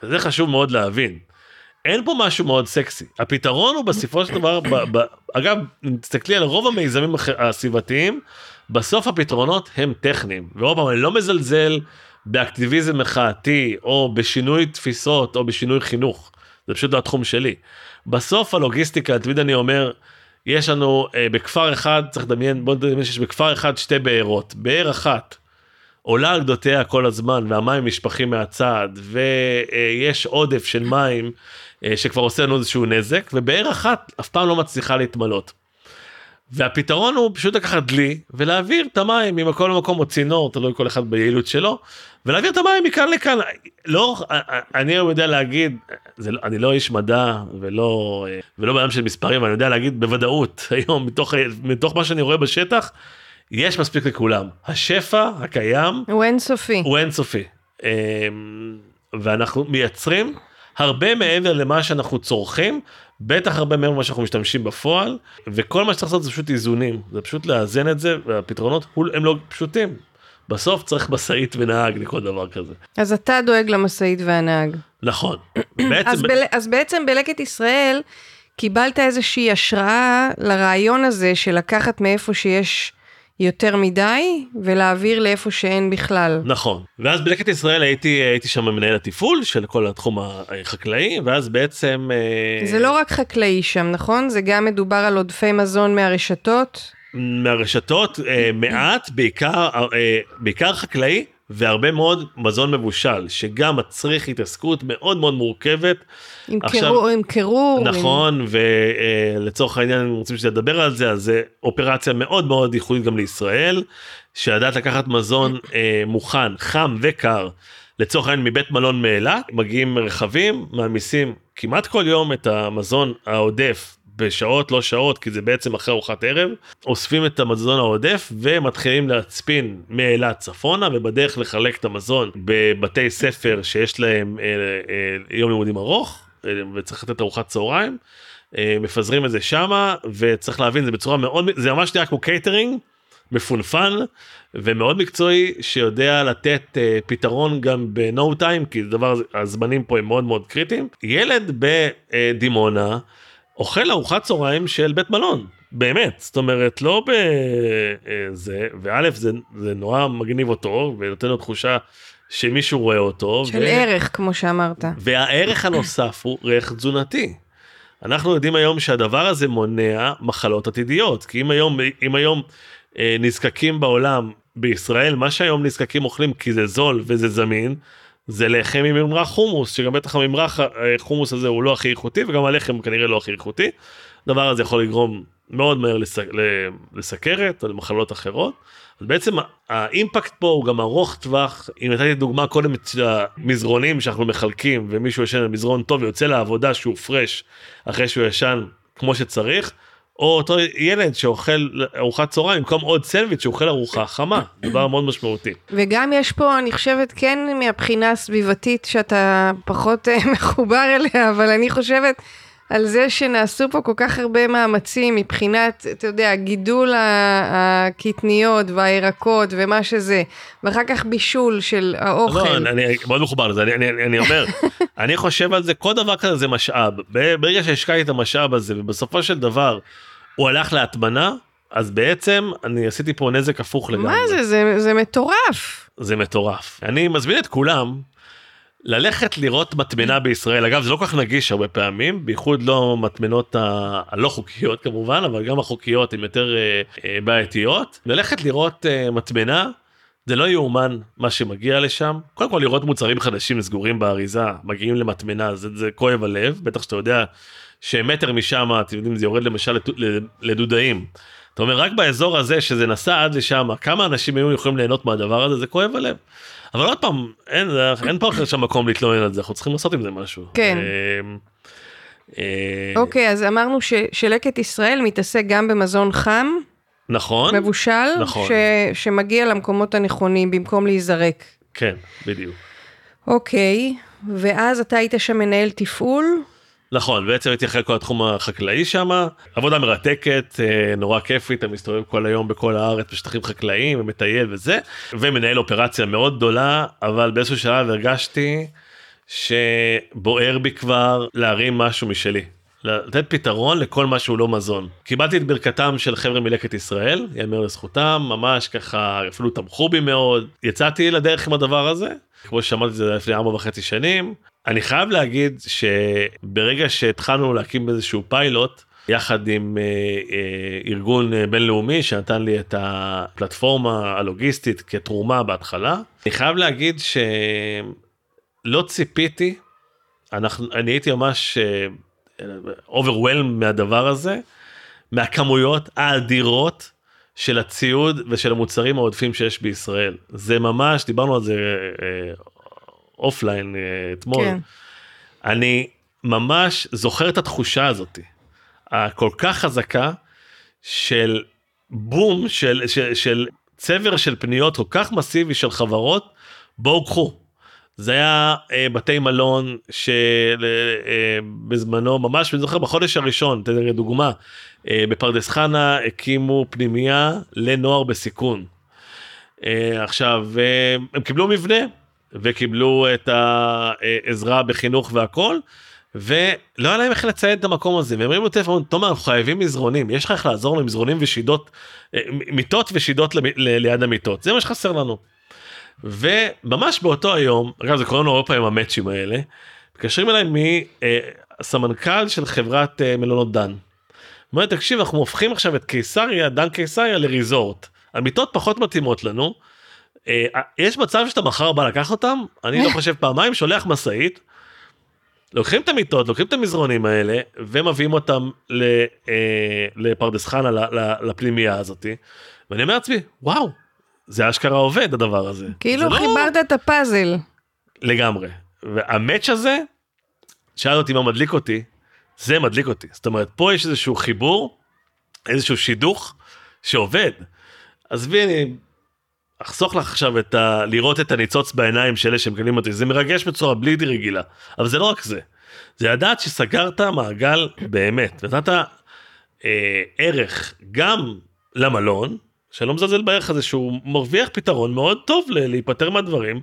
וזה חשוב מאוד להבין. אין פה משהו מאוד סקסי הפתרון הוא בסופו של דבר ב, ב, אגב תסתכלי על רוב המיזמים הסביבתיים בסוף הפתרונות הם טכניים ועוד פעם אני לא מזלזל באקטיביזם מחאתי או בשינוי תפיסות או בשינוי חינוך זה פשוט לא התחום שלי. בסוף הלוגיסטיקה תמיד אני אומר יש לנו אה, בכפר אחד צריך לדמיין בוא נדמיין שיש בכפר אחד שתי בארות באר אחת עולה על גדותיה כל הזמן והמים נשפכים מהצד ויש אה, עודף של מים אה, שכבר עושה לנו איזשהו נזק ובאר אחת אף פעם לא מצליחה להתמלות. והפתרון הוא פשוט לקחת דלי ולהעביר את המים ממקום למקום או צינור, תלוי כל אחד ביעילות שלו, ולהעביר את המים מכאן לכאן. לא, אני היום יודע להגיד, זה, לא, אני לא איש מדע ולא, ולא בעולם של מספרים, אני יודע להגיד בוודאות היום מתוך, מתוך מה שאני רואה בשטח, יש מספיק לכולם. השפע הקיים הוא אינסופי. הוא אינסופי. אמ, ואנחנו מייצרים הרבה מעבר למה שאנחנו צורכים, בטח הרבה מעבר למה שאנחנו משתמשים בפועל, וכל מה שצריך לעשות זה פשוט איזונים, זה פשוט לאזן את זה, והפתרונות הם לא פשוטים. בסוף צריך משאית ונהג לכל דבר כזה. אז אתה דואג למשאית והנהג. נכון. בעצם... אז, ב... אז בעצם בלקט ישראל קיבלת איזושהי השראה לרעיון הזה של לקחת מאיפה שיש יותר מדי ולהעביר לאיפה שאין בכלל. נכון ואז בלקט ישראל הייתי הייתי שם מנהל התפעול של כל התחום החקלאי ואז בעצם אה, זה לא רק חקלאי שם נכון זה גם מדובר על עודפי מזון מהרשתות. מהרשתות אה, מעט בעיקר אה, בעיקר חקלאי והרבה מאוד מזון מבושל שגם מצריך התעסקות מאוד מאוד מורכבת. עם קירור, עם קירור. נכון עם... ולצורך העניין אם רוצים לדבר על זה אז זה אופרציה מאוד מאוד ייחודית גם לישראל שידעת לקחת מזון אה, מוכן חם וקר לצורך העניין מבית מלון מאילת מגיעים רכבים מעמיסים כמעט כל יום את המזון העודף בשעות לא שעות כי זה בעצם אחרי ארוחת ערב אוספים את המזון העודף ומתחילים להצפין מאילת צפונה ובדרך לחלק את המזון בבתי ספר שיש להם אה, אה, יום לימודים ארוך אה, וצריך לתת ארוחת צהריים. אה, מפזרים את זה שמה וצריך להבין זה בצורה מאוד זה ממש נראה כמו קייטרינג מפונפן ומאוד מקצועי שיודע לתת אה, פתרון גם ב-no time כי דבר הזמנים פה הם מאוד מאוד קריטיים ילד בדימונה. אוכל ארוחת צהריים של בית מלון באמת זאת אומרת לא בזה וא' זה, זה נורא מגניב אותו ונותן לו תחושה שמישהו רואה אותו של ו... ערך כמו שאמרת והערך הנוסף הוא ערך תזונתי. אנחנו יודעים היום שהדבר הזה מונע מחלות עתידיות כי אם היום אם היום אה, נזקקים בעולם בישראל מה שהיום נזקקים אוכלים כי זה זול וזה זמין זה לחם עם ממרח חומוס שגם בטח הממרח חומוס הזה הוא לא הכי איכותי וגם הלחם כנראה לא הכי איכותי. הדבר הזה יכול לגרום מאוד מהר. לסכרת או למחלות אחרות. אז בעצם האימפקט פה הוא גם ארוך טווח אם נתתי דוגמה קודם את המזרונים שאנחנו מחלקים ומישהו ישן על מזרון טוב ויוצא לעבודה שהוא פרש אחרי שהוא ישן כמו שצריך. או אותו ילד שאוכל ארוחת צהריים במקום עוד סנדוויץ' שאוכל ארוחה חמה, דבר מאוד משמעותי. וגם יש פה, אני חושבת, כן מהבחינה הסביבתית שאתה פחות אה, מחובר אליה, אבל אני חושבת על זה שנעשו פה כל כך הרבה מאמצים מבחינת, אתה יודע, גידול הקטניות והירקות ומה שזה, ואחר כך בישול של האוכל. לא, אני מאוד מחובר לזה, אני, אני, אני אומר, אני חושב על זה, כל דבר כזה זה משאב. ברגע שהשקעתי את המשאב הזה, ובסופו של דבר, הוא הלך להטמנה, אז בעצם אני עשיתי פה נזק הפוך לגמרי. מה זה? זה, זה מטורף. זה מטורף. אני מזמין את כולם ללכת לראות מטמנה בישראל. אגב, זה לא כל כך נגיש הרבה פעמים, בייחוד לא מטמנות. הלא חוקיות כמובן, אבל גם החוקיות הן יותר אה, אה, בעייתיות. ללכת לראות אה, מטמנה, זה לא יאומן מה שמגיע לשם. קודם כל לראות מוצרים חדשים סגורים באריזה, מגיעים למטמנה, זה, זה כואב הלב, בטח שאתה יודע שמטר משם אתם יודעים זה יורד למשל לדודאים. אתה אומר רק באזור הזה שזה נסע עד לשם כמה אנשים היו יכולים ליהנות מהדבר הזה זה כואב הלב. אבל עוד פעם אין, אין פה שם מקום להתלונן על זה אנחנו צריכים לעשות עם זה משהו. כן. אמ, אה, אוקיי אז אמרנו שלקט ישראל מתעסק גם במזון חם. נכון. מבושל. נכון. ש, שמגיע למקומות הנכונים במקום להיזרק. כן בדיוק. אוקיי ואז אתה היית שם מנהל תפעול. נכון בעצם הייתי אחרי כל התחום החקלאי שם עבודה מרתקת אה, נורא כיפית אתה מסתובב כל היום בכל הארץ בשטחים חקלאיים ומטייל וזה ומנהל אופרציה מאוד גדולה אבל באיזשהו שלב הרגשתי שבוער בי כבר להרים משהו משלי. לתת פתרון לכל מה שהוא לא מזון. קיבלתי את ברכתם של חבר'ה מלקט ישראל, יאמר לזכותם, ממש ככה אפילו תמכו בי מאוד. יצאתי לדרך עם הדבר הזה, כמו ששמעתי את זה לפני ארבע וחצי שנים, אני חייב להגיד שברגע שהתחלנו להקים איזשהו פיילוט יחד עם אה, אה, ארגון אה, בינלאומי שנתן לי את הפלטפורמה הלוגיסטית כתרומה בהתחלה אני חייב להגיד שלא ציפיתי אנחנו אני הייתי ממש overwhelmed מהדבר הזה מהכמויות האדירות של הציוד ושל המוצרים העודפים שיש בישראל. זה ממש, דיברנו על זה אה, offline אה, אתמול. כן. אני ממש זוכר את התחושה הזאת, הכל כך חזקה של בום, של, של, של צבר של פניות כל כך מסיבי של חברות, בואו קחו. זה היה אה, בתי מלון שבזמנו ממש אני זוכר בחודש הראשון תן לי דוגמה אה, בפרדס חנה הקימו פנימייה לנוער בסיכון. אה, עכשיו אה, הם קיבלו מבנה וקיבלו את העזרה בחינוך והכל ולא היה להם איך לציין את המקום הזה והם הרימו טלפון תומר אנחנו חייבים מזרונים יש לך איך לעזור לנו עם מזרונים ושידות אה, מיטות ושידות ליד המיטות זה מה שחסר לנו. וממש באותו היום אגב זה קורה לנו הרבה פעמים המאצ'ים האלה מתקשרים אליי מסמנכ"ל של חברת אה, מלונות דן. אומר תקשיב אנחנו הופכים עכשיו את קיסריה דן קיסריה לריזורט המיטות פחות מתאימות לנו. אה, יש מצב שאתה מחר בא לקחת אותם אני לא חושב פעמיים שולח משאית. לוקחים את המיטות לוקחים את המזרונים האלה ומביאים אותם אה, לפרדס חנה לפנימייה הזאתי. ואני אומר לעצמי וואו זה אשכרה עובד הדבר הזה. כאילו לא- חיברת את הפאזל. לגמרי. והמאץ' הזה, שאל אותי מה מדליק אותי, זה מדליק אותי. זאת אומרת, פה יש איזשהו חיבור, איזשהו שידוך שעובד. עזבי, אני אחסוך לך עכשיו את ה... לראות את הניצוץ בעיניים של אלה שמקבלים אותי, זה מרגש בצורה בלתי רגילה. אבל זה לא רק זה, זה לדעת שסגרת מעגל באמת, נתת אה, ערך גם למלון, שאני לא מזלזל בערך הזה שהוא מרוויח פתרון מאוד טוב להיפטר מהדברים.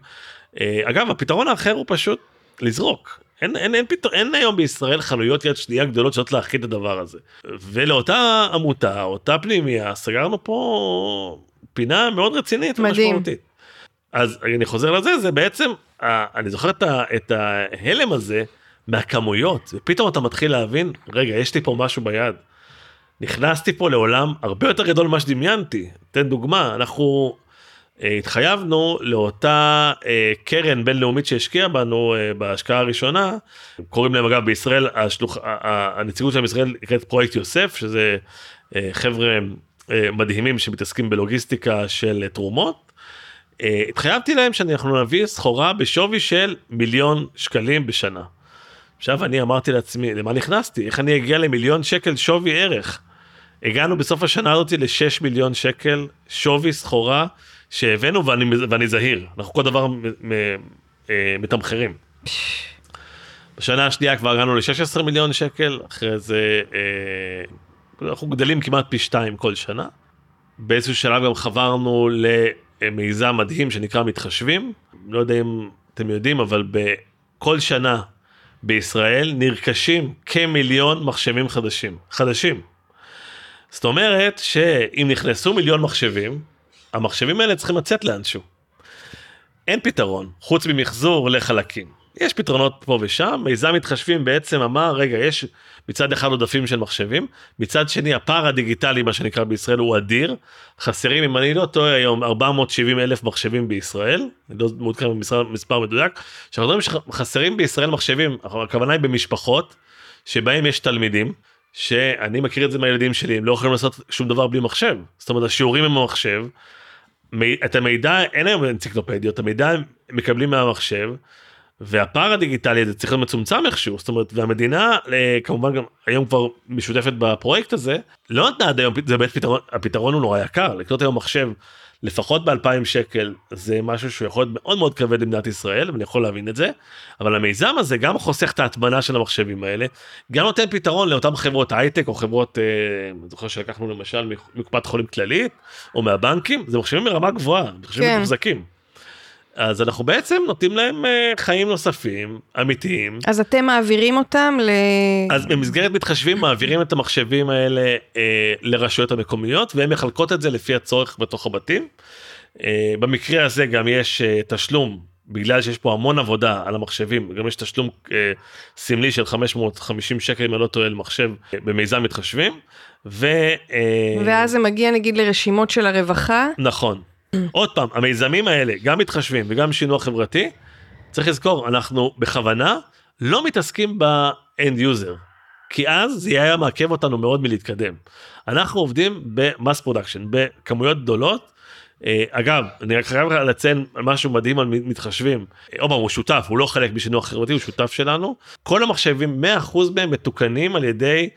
אה, אגב הפתרון האחר הוא פשוט לזרוק. אין, אין, אין, פתר, אין היום בישראל חנויות יד שנייה גדולות שיודעות להכיל את הדבר הזה. ולאותה עמותה, אותה פנימייה, סגרנו פה פינה מאוד רצינית מדהים. ומשמעותית. אז אני חוזר לזה, זה בעצם, ה- אני זוכר את, ה, את ההלם הזה מהכמויות, ופתאום אתה מתחיל להבין, רגע, יש לי פה משהו ביד. נכנסתי פה לעולם הרבה יותר גדול ממה שדמיינתי. תן דוגמה, אנחנו אה, התחייבנו לאותה אה, קרן בינלאומית שהשקיעה בנו אה, בהשקעה הראשונה, קוראים להם אגב בישראל, השלוח, ה- ה- הנציגות שלהם בישראל נקראת פרויקט יוסף, שזה אה, חבר'ה אה, מדהימים שמתעסקים בלוגיסטיקה של אה, תרומות. אה, התחייבתי להם שאנחנו נביא סחורה בשווי של מיליון שקלים בשנה. עכשיו אני אמרתי לעצמי, למה נכנסתי? איך אני אגיע למיליון שקל שווי ערך? הגענו בסוף השנה הזאת ל-6 מיליון שקל שווי סחורה שהבאנו ואני, ואני זהיר, אנחנו כל דבר אה, מתמחרים. בשנה השנייה כבר הגענו ל-16 מיליון שקל, אחרי זה אה, אנחנו גדלים כמעט פי שתיים כל שנה. באיזשהו שלב גם חברנו למיזם מדהים שנקרא מתחשבים, לא יודע אם אתם יודעים, אבל בכל שנה בישראל נרכשים כמיליון מחשבים חדשים. חדשים. זאת אומרת שאם נכנסו מיליון מחשבים, המחשבים האלה צריכים לצאת לאנשהו. אין פתרון, חוץ ממחזור לחלקים. יש פתרונות פה ושם, מיזם מתחשבים בעצם אמר, רגע, יש מצד אחד עודפים של מחשבים, מצד שני הפער הדיגיטלי, מה שנקרא בישראל, הוא אדיר. חסרים, אם אני לא טועה היום, 470 אלף מחשבים בישראל, אני לא מעודכן במספר מספר מדויק, שאנחנו מדברים שחסרים בישראל מחשבים, הכוונה היא במשפחות, שבהם יש תלמידים, שאני מכיר את זה מהילדים שלי, הם לא יכולים לעשות שום דבר בלי מחשב. זאת אומרת, השיעורים הם במחשב, את המידע, אין היום אנציקלופדיות, המידע הם מקבלים מהמחשב, והפער הדיגיטלי הזה צריך להיות מצומצם איכשהו, זאת אומרת, והמדינה אה, כמובן גם היום כבר משותפת בפרויקט הזה, לא נתנה עד היום, זה באמת פתרון, הפתרון הוא נורא יקר, לקנות היום מחשב לפחות ב-2,000 שקל זה משהו שהוא יכול להיות מאוד מאוד כבד למדינת ישראל, ואני יכול להבין את זה, אבל המיזם הזה גם חוסך את ההטמנה של המחשבים האלה, גם נותן פתרון לאותן חברות הייטק או חברות, אה, אני זוכר שלקחנו למשל מקופת חולים כללית, או מהבנקים, זה מחשבים ברמה גבוהה, מחשבים כן. מתוחזקים. אז אנחנו בעצם נותנים להם אה, חיים נוספים, אמיתיים. אז אתם מעבירים אותם ל... אז במסגרת מתחשבים מעבירים את המחשבים האלה אה, לרשויות המקומיות והן מחלקות את זה לפי הצורך בתוך הבתים. אה, במקרה הזה גם יש אה, תשלום בגלל שיש פה המון עבודה על המחשבים גם יש תשלום אה, סמלי של 550 שקל אם אני לא טועה למחשב אה, במיזם מתחשבים. ו, אה, ואז זה מגיע נגיד לרשימות של הרווחה. נכון. עוד פעם, המיזמים האלה, גם מתחשבים וגם שינוע חברתי, צריך לזכור, אנחנו בכוונה לא מתעסקים ב end user. כי אז זה היה מעכב אותנו מאוד מלהתקדם. אנחנו עובדים ב mass production, בכמויות גדולות. אה, אגב, אני רק חייב לציין משהו מדהים על מתחשבים. עוד פעם, הוא שותף, הוא לא חלק משינוע חברתי, הוא שותף שלנו. כל המחשבים, 100% מהם מתוקנים על ידי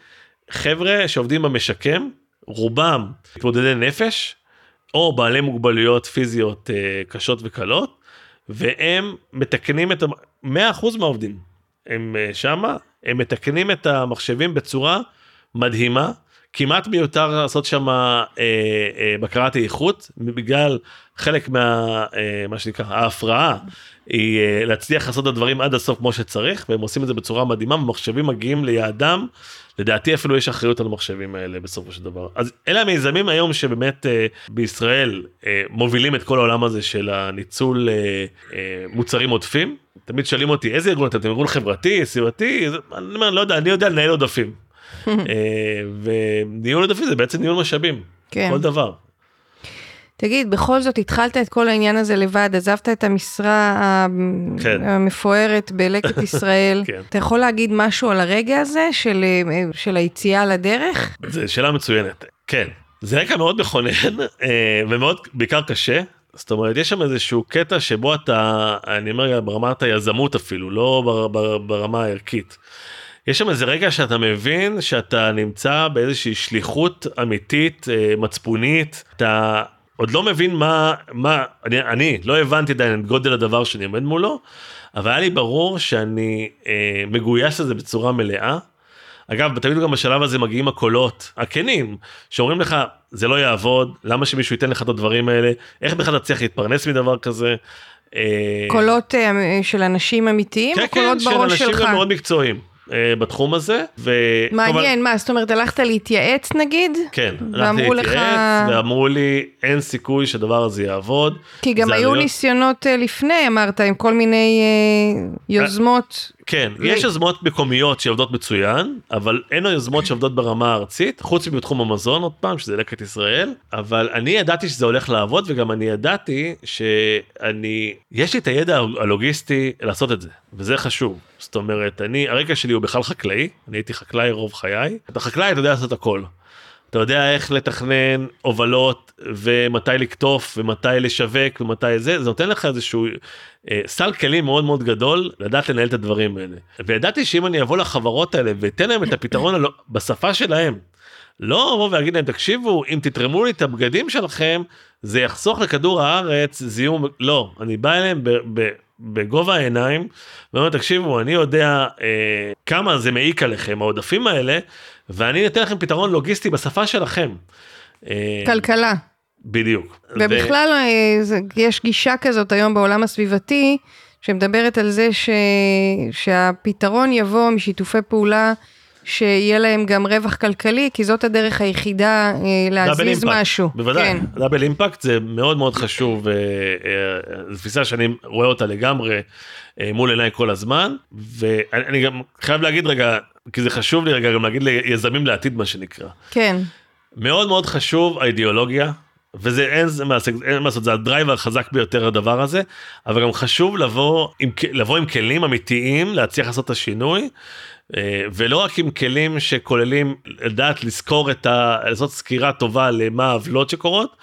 חבר'ה שעובדים במשקם, רובם מתמודדי נפש, או בעלי מוגבלויות פיזיות אה, קשות וקלות, והם מתקנים את, 100% מהעובדים הם אה, שמה, הם מתקנים את המחשבים בצורה מדהימה. כמעט מיותר לעשות שם אה, אה, בקרת איכות בגלל חלק מה אה, מה שנקרא ההפרעה היא אה, להצליח לעשות את הדברים עד הסוף כמו שצריך והם עושים את זה בצורה מדהימה ומחשבים מגיעים ליעדם. לדעתי אפילו יש אחריות על המחשבים האלה בסופו של דבר. אז אלה המיזמים היום שבאמת אה, בישראל אה, מובילים את כל העולם הזה של הניצול אה, אה, מוצרים עודפים. תמיד שואלים אותי איזה ארגון אתם ארגון חברתי סביבתי? אני לא יודע אני יודע לנהל עודפים. אה, וניהול עודפים זה בעצם ניהול משאבים, כן. כל דבר. תגיד, בכל זאת התחלת את כל העניין הזה לבד, עזבת את המשרה כן. המפוארת בלקט ישראל. כן. אתה יכול להגיד משהו על הרגע הזה של, אה, של היציאה לדרך? זו שאלה מצוינת, כן. זה רקע מאוד מכונן אה, ומאוד בעיקר קשה. זאת אומרת יש שם איזשהו קטע שבו אתה אני אומר ברמת היזמות אפילו לא ברמה הערכית. יש שם איזה רגע שאתה מבין שאתה נמצא באיזושהי שליחות אמיתית אה, מצפונית אתה עוד לא מבין מה מה אני, אני לא הבנתי עדיין את גודל הדבר שאני עומד מולו אבל היה לי ברור שאני אה, מגויס לזה בצורה מלאה. אגב תמיד גם בשלב הזה מגיעים הקולות הכנים שאומרים לך זה לא יעבוד למה שמישהו ייתן לך את הדברים האלה איך בכלל תצליח להתפרנס מדבר כזה. אה, קולות אה, של אנשים אמיתיים כן, או קולות כן, בראש שלך? כן, כן, של אנשים מאוד מקצועיים. אה, בתחום הזה. ו... מעניין, כלומר... מה, זאת אומרת, הלכת להתייעץ נגיד? כן, הלכתי להתייעץ, לך... ואמרו לי, אין סיכוי שהדבר הזה יעבוד. כי גם היו עלויות... ניסיונות אה, לפני, אמרת, עם כל מיני אה, יוזמות. כן, יש יוזמות מקומיות שעובדות מצוין, אבל אין יוזמות שעובדות ברמה הארצית, חוץ מבתחום המזון עוד פעם, שזה לקט ישראל, אבל אני ידעתי שזה הולך לעבוד, וגם אני ידעתי שאני, יש לי את הידע הלוגיסטי לעשות את זה, וזה חשוב. זאת אומרת, אני, הרקע שלי הוא בכלל חקלאי, אני הייתי חקלאי רוב חיי, אתה חקלאי, אתה יודע לעשות הכל. אתה יודע איך לתכנן הובלות ומתי לקטוף ומתי לשווק ומתי זה זה נותן לך איזשהו אה, סל כלים מאוד מאוד גדול לדעת לנהל את הדברים האלה וידעתי שאם אני אבוא לחברות האלה ואתן להם את הפתרון בשפה שלהם. לא אבוא ואגיד להם תקשיבו אם תתרמו לי את הבגדים שלכם זה יחסוך לכדור הארץ זיהום לא אני בא אליהם ב, ב, בגובה העיניים ואומר תקשיבו אני יודע אה, כמה זה מעיק עליכם העודפים האלה ואני אתן לכם פתרון לוגיסטי בשפה שלכם. אה, כלכלה. בדיוק. ובכלל ו... אה, יש גישה כזאת היום בעולם הסביבתי שמדברת על זה ש... שהפתרון יבוא משיתופי פעולה שיהיה להם גם רווח כלכלי, כי זאת הדרך היחידה אה, להזיז משהו. בוודאי, כן. דאבל אימפקט זה מאוד מאוד חשוב, אה, אה, זו תפיסה שאני רואה אותה לגמרי מול עיניי כל הזמן, ואני גם חייב להגיד רגע, כי זה חשוב לי רגע גם להגיד ליזמים לעתיד מה שנקרא. כן. מאוד מאוד חשוב האידיאולוגיה, וזה אין מה לעשות זה הדרייב החזק ביותר הדבר הזה אבל גם חשוב לבוא עם לבוא עם כלים אמיתיים להצליח לעשות את השינוי אה, ולא רק עם כלים שכוללים לדעת לזכור את ה... לעשות סקירה טובה למה העוולות שקורות,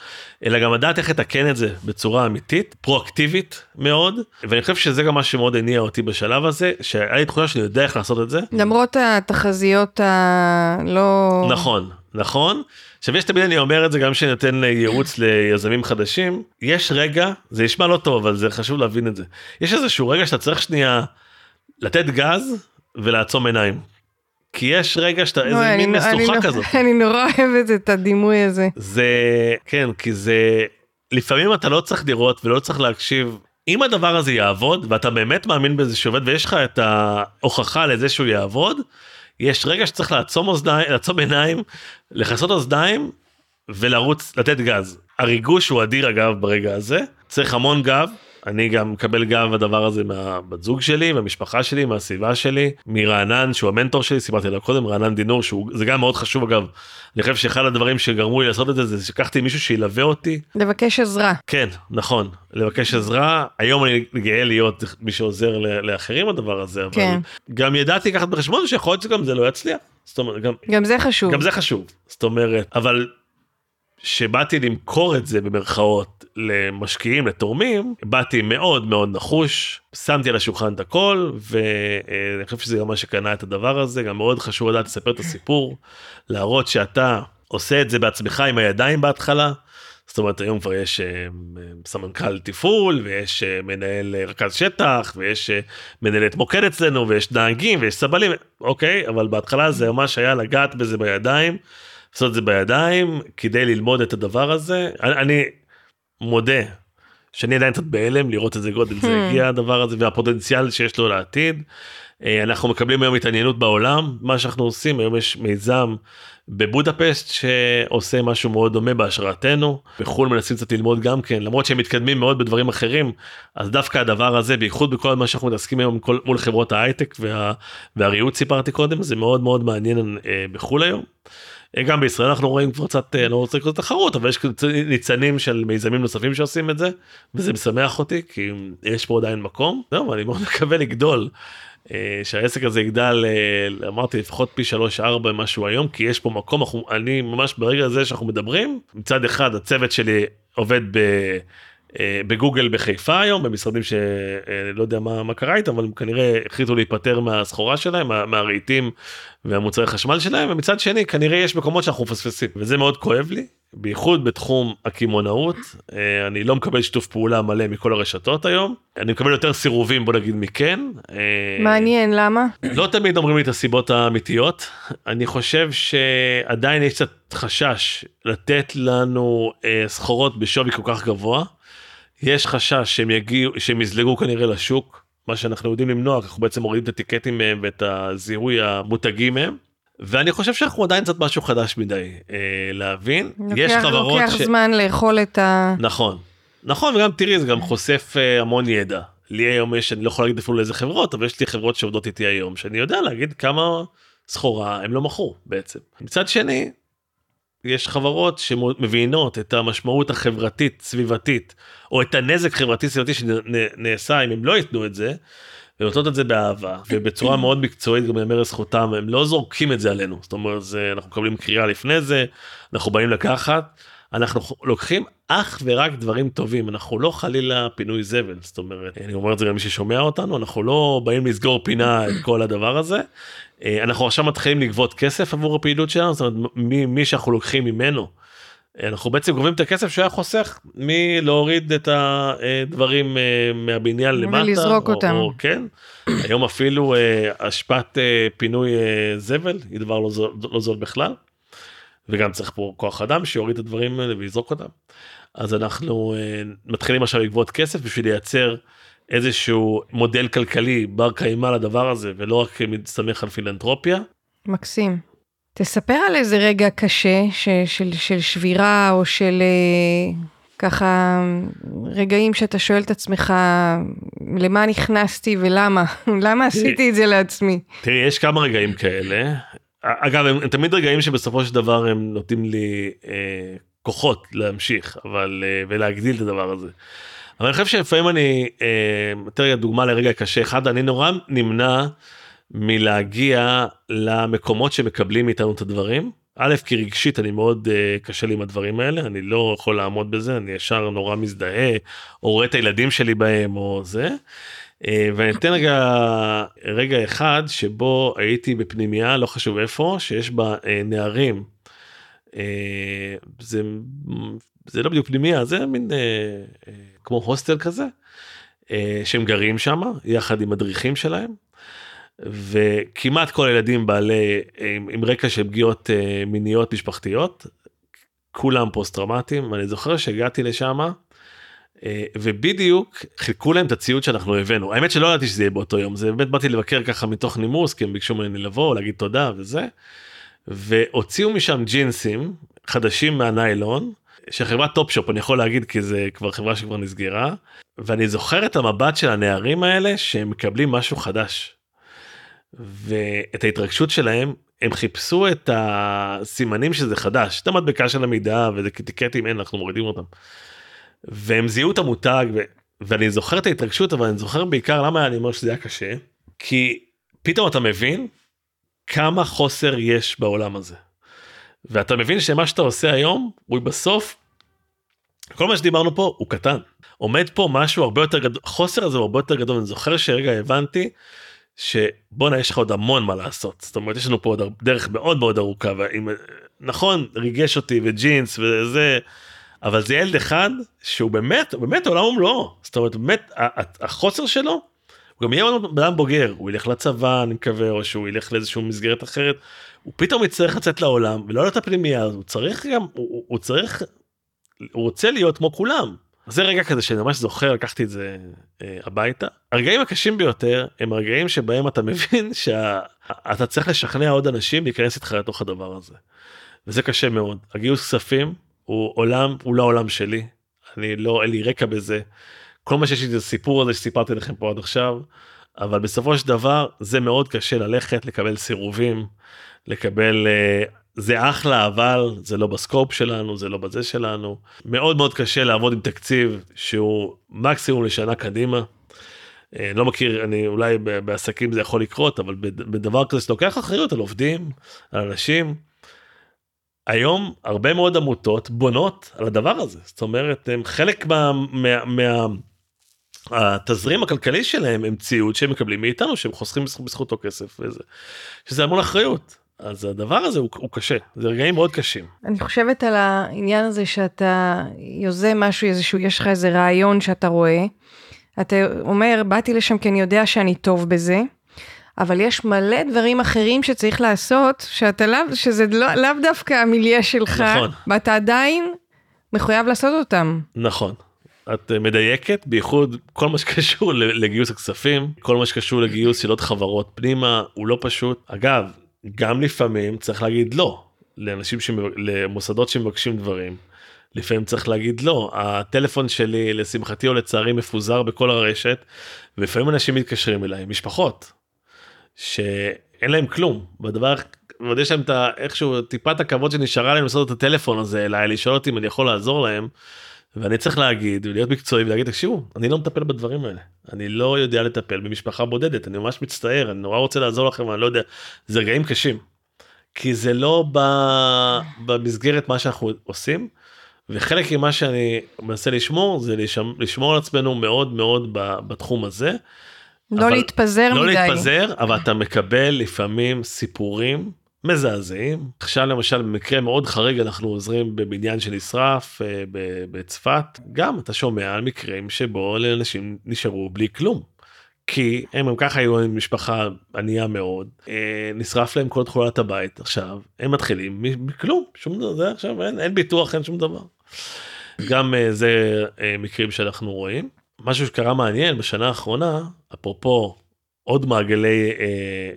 אלא גם לדעת איך לתקן את זה בצורה אמיתית, פרואקטיבית מאוד, ואני חושב שזה גם מה שמאוד הניע אותי בשלב הזה, שהיה לי תחושה שאני יודע איך לעשות את זה. למרות התחזיות הלא... נכון, נכון. עכשיו יש תמיד אני אומר את זה גם כשאני נותן ייעוץ ליזמים חדשים, יש רגע, זה נשמע לא טוב אבל זה חשוב להבין את זה, יש איזשהו רגע שאתה צריך שנייה לתת גז ולעצום עיניים. כי יש רגע שאתה איזה לא, מין משוכה כזאת. אני נורא אוהבת את הדימוי הזה. זה כן כי זה לפעמים אתה לא צריך לראות ולא צריך להקשיב. אם הדבר הזה יעבוד ואתה באמת מאמין בזה שעובד ויש לך את ההוכחה לזה שהוא יעבוד יש רגע שצריך לעצום אוזניים לעצום עיניים לכסות אוזניים ולרוץ לתת גז. הריגוש הוא אדיר אגב ברגע הזה צריך המון גב אני גם מקבל גב הדבר הזה מהבת זוג שלי, מהמשפחה שלי, מהסביבה שלי, מרענן שהוא המנטור שלי, סיפרתי עליו קודם, רענן דינור, שהוא, זה גם מאוד חשוב אגב. אני חושב שאחד הדברים שגרמו לי לעשות את זה, זה שלקחתי מישהו שילווה אותי. לבקש עזרה. כן, נכון, לבקש עזרה. היום אני גאה להיות מי שעוזר לאחרים בדבר הזה, אבל כן. גם ידעתי לקחת בחשבון שיכול להיות שגם זה לא יצליח. זאת אומרת, גם, גם זה חשוב. גם זה חשוב, זאת אומרת, אבל שבאתי למכור את זה במרכאות למשקיעים, לתורמים, באתי מאוד מאוד נחוש, שמתי על השולחן את הכל, ואני חושב שזה גם מה שקנה את הדבר הזה, גם מאוד חשוב לדעת לספר את הסיפור, להראות שאתה עושה את זה בעצמך עם הידיים בהתחלה. זאת אומרת היום כבר יש אה, סמנכ"ל תפעול ויש אה, מנהל אה, רכז שטח ויש מנהלת מוקד אצלנו ויש נהגים ויש סבלים אוקיי אבל בהתחלה זה ממש היה לגעת בזה בידיים לעשות את זה בידיים כדי ללמוד את הדבר הזה. אני, אני מודה שאני עדיין קצת בהלם לראות איזה גודל זה Hmm. הגיע הדבר הזה והפוטנציאל שיש לו לעתיד. אה, אנחנו מקבלים היום התעניינות בעולם מה שאנחנו עושים היום יש מיזם בבודפשט שעושה משהו מאוד דומה בהשראתנו בחו"ל מנסים קצת ללמוד גם כן למרות שהם מתקדמים מאוד בדברים אחרים אז דווקא הדבר הזה בייחוד בכל מה שאנחנו מתעסקים היום כל, מול חברות ההייטק וה, והריהוט סיפרתי קודם זה מאוד מאוד מעניין אה, בחו"ל היום. אה, גם בישראל אנחנו רואים כבר קצת אה, לא רוצה לקרוא תחרות אבל יש ניצנים של מיזמים נוספים שעושים את זה וזה משמח אותי כי יש פה עדיין מקום זהו, אני מאוד מקווה לגדול. אה, שהעסק הזה יגדל אמרתי לפחות פי 3-4 משהו היום כי יש פה מקום אנחנו, אני ממש ברגע הזה שאנחנו מדברים מצד אחד הצוות שלי עובד ב... אה, בגוגל בחיפה היום במשרדים שלא יודע מה, מה קרה איתם אבל הם כנראה החליטו להיפטר מהסחורה שלהם מה- מהרהיטים והמוצרי חשמל שלהם ומצד שני כנראה יש מקומות שאנחנו מפספסים וזה מאוד כואב לי בייחוד בתחום הקמעונאות אה, אני לא מקבל שיתוף פעולה מלא מכל הרשתות היום אני מקבל יותר סירובים בוא נגיד מכן. אה, מעניין, למה? לא תמיד אומרים לי את הסיבות האמיתיות אני חושב שעדיין יש קצת חשש לתת לנו אה, סחורות בשווי כל כך גבוה. יש חשש שהם יגיעו שהם יזלגו כנראה לשוק מה שאנחנו יודעים למנוע אנחנו בעצם מורידים את הטיקטים מהם ואת הזיהוי המותגים מהם. ואני חושב שאנחנו עדיין קצת משהו חדש מדי אה, להבין יש לוקח- חברות לוקח זמן לאכול את ה... נכון נכון וגם תראי זה גם חושף אה, המון ידע לי היום יש אני לא יכול להגיד אפילו לאיזה חברות אבל יש לי חברות שעובדות איתי היום שאני יודע להגיד כמה סחורה הם לא מכרו בעצם מצד שני. יש חברות שמבינות את המשמעות החברתית סביבתית או את הנזק חברתי סביבתי שנעשה אם הם לא ייתנו את זה. ונותנות את זה באהבה ובצורה מאוד מקצועית גם יאמר לזכותם הם לא זורקים את זה עלינו זאת אומרת זה אנחנו מקבלים קריאה לפני זה אנחנו באים לקחת אנחנו לוקחים אך ורק דברים טובים אנחנו לא חלילה פינוי זבל זאת אומרת אני אומר את זה למי ששומע אותנו אנחנו לא באים לסגור פינה את כל הדבר הזה. אה, אנחנו עכשיו מתחילים לגבות כסף עבור הפעילות שלנו זאת אומרת מי, מי שאנחנו לוקחים ממנו. אה, אנחנו בעצם גובים את הכסף שהיה חוסך מלהוריד את הדברים אה, מהבניין למטה. ולזרוק או, אותם. או, כן. היום אפילו אשפת פינוי זבל היא דבר לא זול, לא זול בכלל. וגם צריך פה כוח אדם שיוריד את הדברים האלה ויזרוק אותם. אז אנחנו אה, מתחילים עכשיו לגבות כסף בשביל לייצר איזשהו מודל כלכלי בר קיימא לדבר הזה ולא רק מסתמך על פילנטרופיה. מקסים. תספר על איזה רגע קשה ש, של, של שבירה או של אה, ככה רגעים שאתה שואל את עצמך למה נכנסתי ולמה, למה עשיתי את זה לעצמי. תראי יש כמה רגעים כאלה אגב הם, הם תמיד רגעים שבסופו של דבר הם נותנים לי אה, כוחות להמשיך אבל אה, ולהגדיל את הדבר הזה. אבל אני חושב שלפעמים אני אה, רגע דוגמה לרגע קשה אחד אני נורא נמנע מלהגיע למקומות שמקבלים מאיתנו את הדברים. א' כי רגשית אני מאוד uh, קשה לי עם הדברים האלה אני לא יכול לעמוד בזה אני ישר נורא מזדהה או רואה את הילדים שלי בהם או זה. Uh, ואני אתן רגע רגע אחד שבו הייתי בפנימייה לא חשוב איפה שיש בה uh, נערים. Uh, זה זה לא בדיוק פנימייה זה מין כמו הוסטל כזה שהם גרים שם יחד עם מדריכים שלהם. וכמעט כל הילדים בעלי עם, עם רקע של פגיעות מיניות משפחתיות כולם פוסט טראומטיים ואני זוכר שהגעתי לשם ובדיוק חילקו להם את הציוד שאנחנו הבאנו האמת שלא ידעתי שזה יהיה באותו יום זה באמת באתי לבקר ככה מתוך נימוס כי הם ביקשו ממני לבוא להגיד תודה וזה והוציאו משם ג'ינסים חדשים מהניילון שחברת טופשופ אני יכול להגיד כי זה כבר חברה שכבר נסגרה ואני זוכר את המבט של הנערים האלה שהם מקבלים משהו חדש. ואת ההתרגשות שלהם הם חיפשו את הסימנים שזה חדש את המדבקה של המידע וזה טיקטים אין אנחנו מורידים אותם. והם זיהו את המותג. ואני זוכר את ההתרגשות אבל אני זוכר בעיקר למה אני אומר שזה היה קשה כי פתאום אתה מבין כמה חוסר יש בעולם הזה. ואתה מבין שמה שאתה עושה היום הוא בסוף כל מה שדיברנו פה הוא קטן עומד פה משהו הרבה יותר גדול חוסר הזה הוא הרבה יותר גדול אני זוכר שרגע הבנתי שבואנה יש לך עוד המון מה לעשות זאת אומרת יש לנו פה עוד דרך מאוד מאוד ארוכה ואם נכון ריגש אותי וג'ינס וזה אבל זה ילד אחד שהוא באמת באמת עולם ומלואו זאת אומרת באמת החוסר שלו הוא גם יהיה אדם בוגר הוא ילך לצבא אני מקווה או שהוא ילך לאיזושהי מסגרת אחרת הוא פתאום יצטרך לצאת לעולם ולא להיות הפנימייה הוא צריך גם הוא, הוא צריך הוא רוצה להיות כמו כולם. זה רגע כזה שאני ממש זוכר לקחתי את זה אה, הביתה. הרגעים הקשים ביותר הם הרגעים שבהם אתה מבין שאתה צריך לשכנע עוד אנשים להיכנס איתך לתוך הדבר הזה. וזה קשה מאוד. הגיוס כספים הוא עולם הוא לא העולם שלי. אני לא אין לי רקע בזה. כל מה שיש לי זה סיפור הזה שסיפרתי לכם פה עד עכשיו. אבל בסופו של דבר זה מאוד קשה ללכת לקבל סירובים לקבל uh, זה אחלה אבל זה לא בסקופ שלנו זה לא בזה שלנו מאוד מאוד קשה לעבוד עם תקציב שהוא מקסימום לשנה קדימה. Uh, לא מכיר אני אולי בעסקים זה יכול לקרות אבל בדבר כזה שלוקח אחריות על עובדים על אנשים. היום הרבה מאוד עמותות בונות על הדבר הזה זאת אומרת הם חלק מה, מה, מה התזרים הכלכלי שלהם הם ציוד שהם מקבלים מאיתנו שהם חוסכים בזכותו כסף וזה שזה המון אחריות אז הדבר הזה הוא, הוא קשה זה רגעים מאוד קשים. אני חושבת על העניין הזה שאתה יוזם משהו איזשהו יש לך איזה רעיון שאתה רואה. אתה אומר באתי לשם כי אני יודע שאני טוב בזה. אבל יש מלא דברים אחרים שצריך לעשות שאתה לאו שזה לא, לאו דווקא המיליה שלך נכון. ואתה עדיין מחויב לעשות אותם. נכון. את מדייקת בייחוד כל מה שקשור לגיוס הכספים כל מה שקשור לגיוס של עוד חברות פנימה הוא לא פשוט אגב גם לפעמים צריך להגיד לא לאנשים למוסדות שמבקשים דברים. לפעמים צריך להגיד לא הטלפון שלי לשמחתי או לצערי מפוזר בכל הרשת ולפעמים אנשים מתקשרים אליי משפחות שאין להם כלום בדבר ועוד יש להם את איכשהו טיפת הכבוד שנשארה להם לעשות את הטלפון הזה אליי לשאול אותי אם אני יכול לעזור להם. ואני צריך להגיד ולהיות מקצועי ולהגיד תקשיבו אני לא מטפל בדברים האלה אני לא יודע לטפל במשפחה בודדת אני ממש מצטער אני נורא רוצה לעזור לכם אני לא יודע זה רגעים קשים. כי זה לא ב... במסגרת מה שאנחנו עושים וחלק ממה שאני מנסה לשמור זה לשמור על עצמנו מאוד מאוד בתחום הזה. לא אבל, להתפזר לא מדי. לא להתפזר אבל אתה מקבל לפעמים סיפורים מזעזעים. עכשיו למשל במקרה מאוד חריג אנחנו עוזרים בבניין שנשרף אה, בצפת גם אתה שומע על מקרים שבו לאנשים נשארו בלי כלום. כי הם גם ככה היו עם משפחה ענייה מאוד אה, נשרף להם כל תכולת הבית עכשיו הם מתחילים מכלום שום דבר עכשיו אין, אין ביטוח אין שום דבר. גם אה, זה מקרים שאנחנו רואים משהו שקרה מעניין בשנה האחרונה אפרופו עוד מעגלי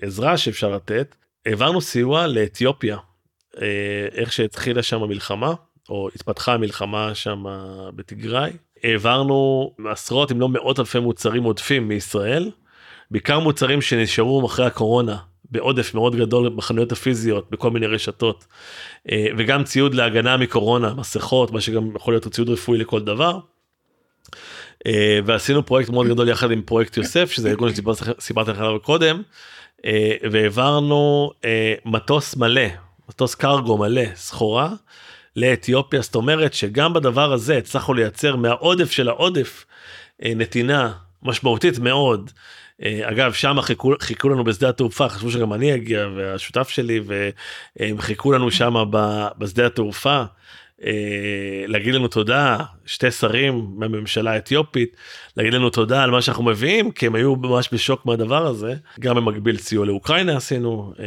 עזרה שאפשר לתת העברנו סיוע לאתיופיה. אה, איך שהתחילה שם המלחמה או התפתחה המלחמה שם בתיגראי העברנו עשרות אם לא מאות אלפי מוצרים עודפים מישראל. בעיקר מוצרים שנשארו אחרי הקורונה בעודף מאוד גדול בחנויות הפיזיות בכל מיני רשתות. אה, וגם ציוד להגנה מקורונה מסכות מה שגם יכול להיות ציוד רפואי לכל דבר. אה, ועשינו פרויקט מאוד גדול יחד עם פרויקט יוסף שזה ארגון שסיפרתי לך עליו קודם אה, והעברנו אה, מטוס מלא, מטוס קרגו מלא, סחורה, לאתיופיה, זאת אומרת שגם בדבר הזה הצלחנו לייצר מהעודף של העודף נתינה משמעותית מאוד. אגב שם חיכו, חיכו לנו בשדה התעופה חשבו שגם אני אגיע והשותף שלי והם חיכו לנו שם בשדה התעופה להגיד לנו תודה שתי שרים מהממשלה האתיופית להגיד לנו תודה על מה שאנחנו מביאים כי הם היו ממש בשוק מהדבר הזה גם במקביל סיוע לאוקראינה עשינו אה,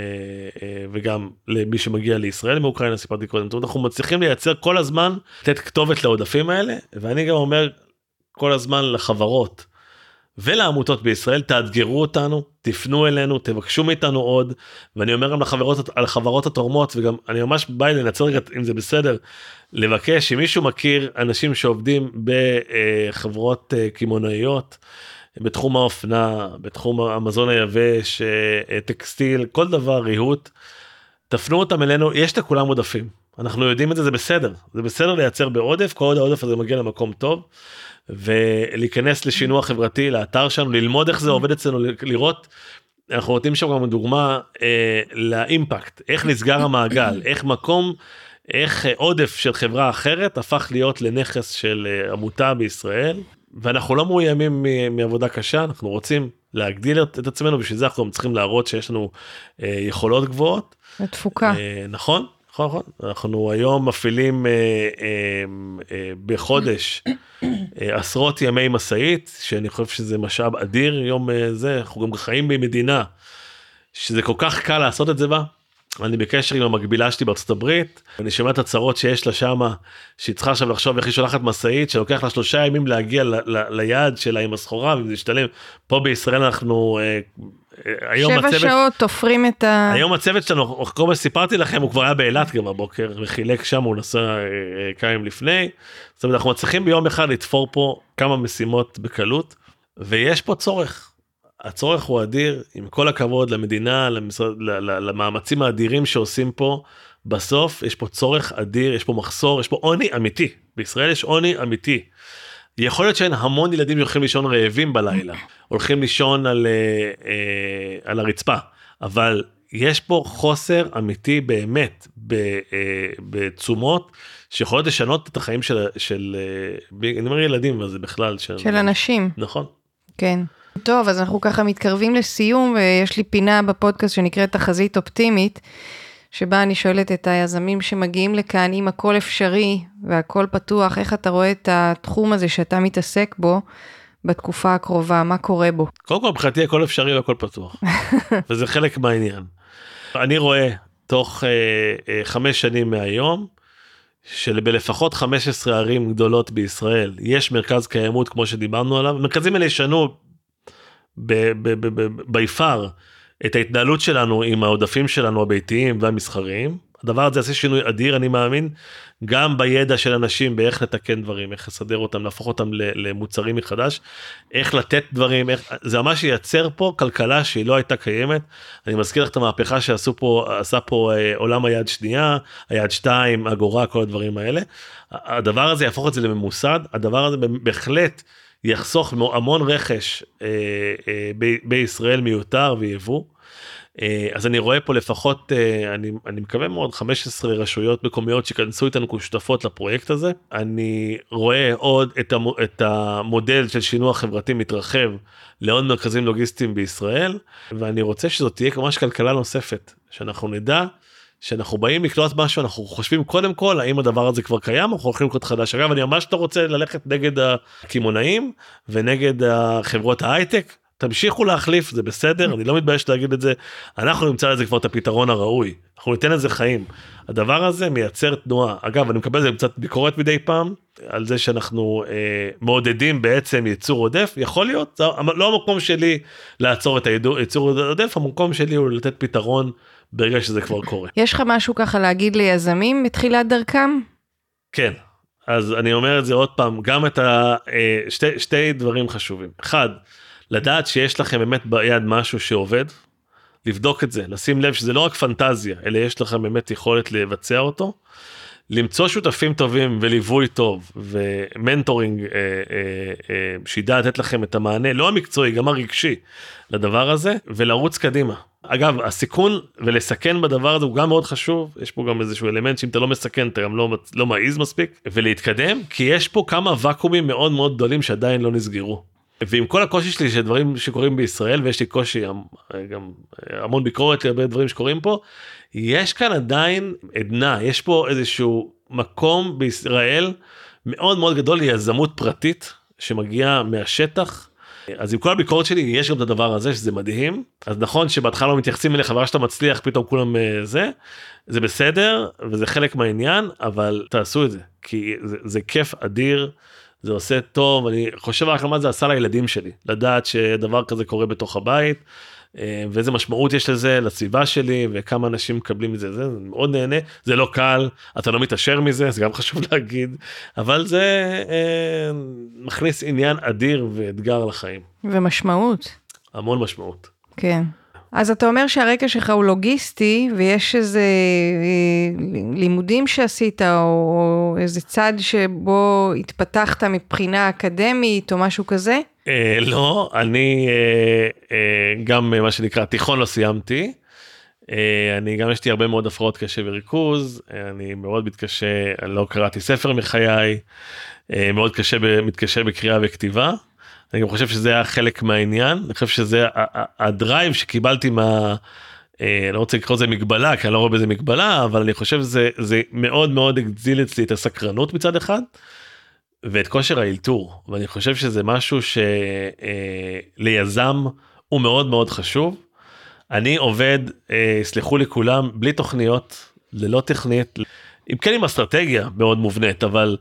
אה, וגם למי שמגיע לישראל מאוקראינה סיפרתי קודם זאת אומרת אנחנו מצליחים לייצר כל הזמן לתת כתובת לעודפים האלה ואני גם אומר כל הזמן לחברות. ולעמותות בישראל תאתגרו אותנו תפנו אלינו תבקשו מאיתנו עוד ואני אומר גם לחברות על החברות התורמות וגם אני ממש בא לנצל רגע אם זה בסדר לבקש אם מישהו מכיר אנשים שעובדים בחברות אה, קמעונאיות בתחום האופנה בתחום המזון היבש אה, טקסטיל כל דבר ריהוט תפנו אותם אלינו יש לכולם עודפים אנחנו יודעים את זה זה בסדר זה בסדר לייצר בעודף כל עוד העודף הזה מגיע למקום טוב. ולהיכנס לשינוע חברתי לאתר שלנו ללמוד איך זה עובד אצלנו לראות אנחנו נותנים שם גם דוגמה אה, לאימפקט, איך נסגר המעגל, איך מקום, איך עודף של חברה אחרת הפך להיות לנכס של אה, עמותה בישראל, ואנחנו לא מאוימים מעבודה קשה, אנחנו רוצים להגדיל את, את עצמנו, בשביל זה אנחנו צריכים להראות שיש לנו אה, יכולות גבוהות. התפוקה. אה, נכון, נכון, נכון. אנחנו היום מפעילים אה, אה, אה, בחודש אה, עשרות ימי משאית, שאני חושב שזה משאב אדיר יום אה, זה, אנחנו גם חיים במדינה שזה כל כך קל לעשות את זה בה. אני בקשר עם המקבילה שלי בארצות הברית, אני שומע את הצרות שיש לה שמה, שהיא צריכה עכשיו לחשוב איך היא שולחת משאית, שלוקח לה שלושה ימים להגיע ל- ל- ליעד שלה עם הסחורה וזה ישתלם. פה בישראל אנחנו, אה, אה, היום שבע הצוות, שעות תופרים את ה... היום הצוות שלנו, כל מה שסיפרתי לכם, הוא כבר היה באילת גם בבוקר, וחילק שם, הוא נסע אה, אה, כמה ימים לפני. זאת אומרת, אנחנו מצליחים ביום אחד לתפור פה כמה משימות בקלות, ויש פה צורך. הצורך הוא אדיר, עם כל הכבוד למדינה, למשרד, למאמצים האדירים שעושים פה, בסוף יש פה צורך אדיר, יש פה מחסור, יש פה עוני אמיתי. בישראל יש עוני אמיתי. יכול להיות שאין המון ילדים שהולכים לישון רעבים בלילה, הולכים לישון על, אה, אה, על הרצפה, אבל יש פה חוסר אמיתי באמת ב, אה, בתשומות שיכולות לשנות את החיים של, של אה, אני אומר ילדים, אבל זה בכלל, של, של אנשים, נכון. כן. טוב, אז אנחנו ככה מתקרבים לסיום, ויש לי פינה בפודקאסט שנקראת תחזית אופטימית, שבה אני שואלת את היזמים שמגיעים לכאן, אם הכל אפשרי והכל פתוח, איך אתה רואה את התחום הזה שאתה מתעסק בו בתקופה הקרובה, מה קורה בו? קודם כל מבחינתי הכל אפשרי והכל פתוח וזה חלק מהעניין. אני רואה תוך אה, אה, חמש שנים מהיום שבלפחות 15 ערים גדולות בישראל יש מרכז קיימות כמו שדיברנו עליו מרכזים האלה ישנו בי פאר את ההתנהלות שלנו עם העודפים שלנו הביתיים והמסחריים. הדבר הזה יעשה שינוי אדיר אני מאמין גם בידע של אנשים באיך לתקן דברים איך לסדר אותם להפוך אותם למוצרים מחדש איך לתת דברים איך זה ממש ייצר פה כלכלה שהיא לא הייתה קיימת אני מזכיר לך את המהפכה שעשו פה עשה פה אה, עולם היד שנייה היד שתיים אגורה כל הדברים האלה הדבר הזה יהפוך את זה לממוסד הדבר הזה בהחלט יחסוך המון רכש אה, אה, ב- בישראל מיותר ויבוא. אה, אז אני רואה פה לפחות אה, אני, אני מקווה מאוד 15 רשויות מקומיות שייכנסו איתנו כשותפות לפרויקט הזה אני רואה עוד את, המו, את המודל של שינוע חברתי מתרחב לעוד מרכזים לוגיסטיים בישראל ואני רוצה שזאת תהיה ממש כלכלה נוספת שאנחנו נדע שאנחנו באים לקלוט משהו אנחנו חושבים קודם כל האם הדבר הזה כבר קיים אנחנו הולכים לקלוט חדש. אגב אני ממש לא רוצה ללכת נגד הקמעונאים ונגד החברות ההייטק. תמשיכו להחליף זה בסדר אני לא מתבייש להגיד את זה. אנחנו נמצא לזה כבר את הפתרון הראוי. אנחנו ניתן לזה חיים. הדבר הזה מייצר תנועה. אגב אני מקבל את זה קצת ביקורת מדי פעם על זה שאנחנו אה, מעודדים בעצם ייצור עודף. יכול להיות זה לא המקום שלי לעצור את הייצור עודף המקום שלי הוא לתת פתרון ברגע שזה כבר קורה. יש לך משהו ככה להגיד ליזמים בתחילת דרכם? כן אז אני אומר את זה עוד פעם גם את ה... אה, שתי, שתי דברים חשובים אחד. לדעת שיש לכם באמת ביד משהו שעובד, לבדוק את זה, לשים לב שזה לא רק פנטזיה, אלא יש לכם באמת יכולת לבצע אותו, למצוא שותפים טובים וליווי טוב ו mentoring אה, אה, אה, שידע לתת לכם את המענה, לא המקצועי, גם הרגשי, לדבר הזה, ולרוץ קדימה. אגב, הסיכון ולסכן בדבר הזה הוא גם מאוד חשוב, יש פה גם איזשהו אלמנט שאם אתה לא מסכן אתה גם לא, לא מעז מספיק, ולהתקדם, כי יש פה כמה ואקומים מאוד מאוד גדולים שעדיין לא נסגרו. ועם כל הקושי שלי של דברים שקורים בישראל ויש לי קושי גם המון ביקורת לגבי דברים שקורים פה יש כאן עדיין עדנה יש פה איזשהו מקום בישראל מאוד מאוד גדול ליזמות פרטית שמגיעה מהשטח. אז עם כל הביקורת שלי יש גם את הדבר הזה שזה מדהים אז נכון שבהתחלה לא מתייחסים אליך אבל שאתה מצליח פתאום כולם זה זה בסדר וזה חלק מהעניין אבל תעשו את זה כי זה, זה כיף אדיר. זה עושה טוב אני חושב רק על מה זה עשה לילדים שלי לדעת שדבר כזה קורה בתוך הבית ואיזה משמעות יש לזה לסביבה שלי וכמה אנשים מקבלים מזה זה מאוד נהנה זה לא קל אתה לא מתעשר מזה זה גם חשוב להגיד אבל זה אה, מכניס עניין אדיר ואתגר לחיים ומשמעות המון משמעות כן. אז אתה אומר שהרקע שלך הוא לוגיסטי, ויש איזה אה, לימודים שעשית, או איזה צד שבו התפתחת מבחינה אקדמית, או משהו כזה? אה, לא, אני אה, אה, גם אה, מה שנקרא תיכון לא סיימתי. אה, אני גם יש לי הרבה מאוד הפרעות קשב וריכוז, אה, אני מאוד מתקשה, לא קראתי ספר מחיי, אה, מאוד קשה, מתקשה בקריאה וכתיבה. אני גם חושב שזה היה חלק מהעניין, אני חושב שזה הדרייב שקיבלתי מה... אה, אני לא רוצה לקרוא לזה מגבלה כי אני לא רואה בזה מגבלה אבל אני חושב שזה זה מאוד מאוד הגדיל אצלי את הסקרנות מצד אחד ואת כושר האלתור ואני חושב שזה משהו שליזם הוא מאוד מאוד חשוב. אני עובד אה, סלחו לי כולם בלי תוכניות ללא תכנית אם כן עם אסטרטגיה מאוד מובנית אבל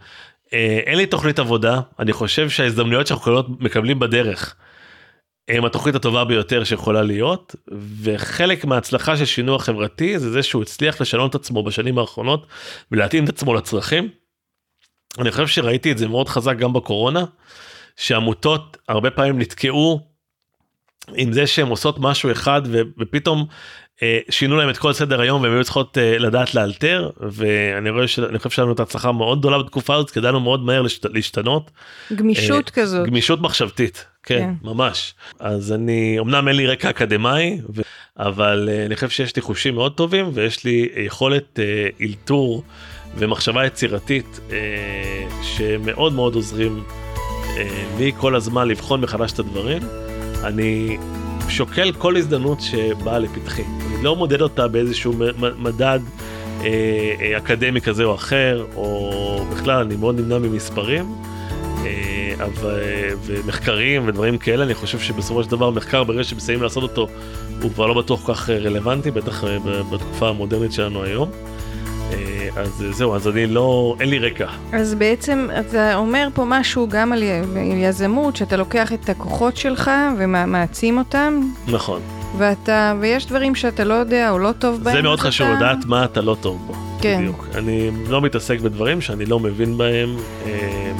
אה, אין לי תוכנית עבודה אני חושב שההזדמנויות שאנחנו מקבלים בדרך. הם התוכנית הטובה ביותר שיכולה להיות וחלק מההצלחה של שינוי חברתי זה זה שהוא הצליח לשנות את עצמו בשנים האחרונות ולהתאים את עצמו לצרכים. אני חושב שראיתי את זה מאוד חזק גם בקורונה שעמותות הרבה פעמים נתקעו עם זה שהן עושות משהו אחד ופתאום אה, שינו להם את כל סדר היום והן היו צריכות אה, לדעת לאלתר ואני רואה שאני חושב שלנו את הצלחה מאוד גדולה בתקופה הזאת כי ידענו מאוד מהר להשת, להשתנות. גמישות אה, כזאת. גמישות מחשבתית, כן, כן. ממש. אז אני, אמנם אין לי רקע אקדמאי, ו... אבל אה, אני חושב שיש לי חושים מאוד טובים ויש לי יכולת אה, אלתור ומחשבה יצירתית אה, שמאוד מאוד עוזרים אה, לי כל הזמן לבחון מחדש את הדברים. אני שוקל כל הזדמנות שבאה לפתחי. אני לא מודד אותה באיזשהו מדד אה, אה, אקדמי כזה או אחר, או בכלל אני מאוד נמנע ממספרים. אה, אבל, ומחקרים ודברים כאלה, אני חושב שבסופו של דבר מחקר ברגע שמסיימים לעשות אותו, הוא כבר לא בטוח כל כך רלוונטי, בטח אה, בתקופה המודרנית שלנו היום. אה, אז אה, זהו, אז אני לא, אין לי רקע. אז בעצם אתה אומר פה משהו גם על יזמות, שאתה לוקח את הכוחות שלך ומעצים אותם, נכון. ואתה, ויש דברים שאתה לא יודע או לא טוב בהם. זה מאוד אז חשוב אתה- לדעת מה אתה לא טוב בו. כן. בדיוק. אני לא מתעסק בדברים שאני לא מבין בהם. אה,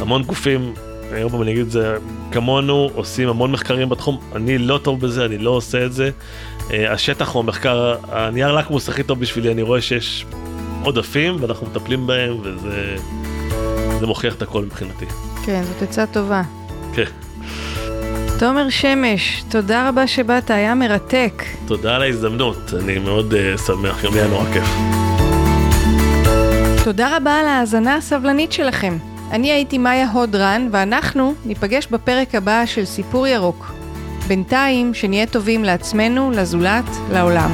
המון גופים, אה, עוד פעם אני אגיד את זה, כמונו עושים המון מחקרים בתחום, אני לא טוב בזה, אני לא עושה את זה. אה, השטח הוא המחקר, הנייר לקמוס הכי טוב בשבילי, אני רואה שיש עודפים ואנחנו מטפלים בהם וזה זה מוכיח את הכל מבחינתי. כן, זאת עצה טובה. כן. תומר שמש, תודה רבה שבאת, היה מרתק. תודה על ההזדמנות, אני מאוד uh, שמח, גם היה נורא כיף. תודה רבה על ההאזנה הסבלנית שלכם. אני הייתי מאיה הודרן, ואנחנו ניפגש בפרק הבא של סיפור ירוק. בינתיים, שנהיה טובים לעצמנו, לזולת, לעולם.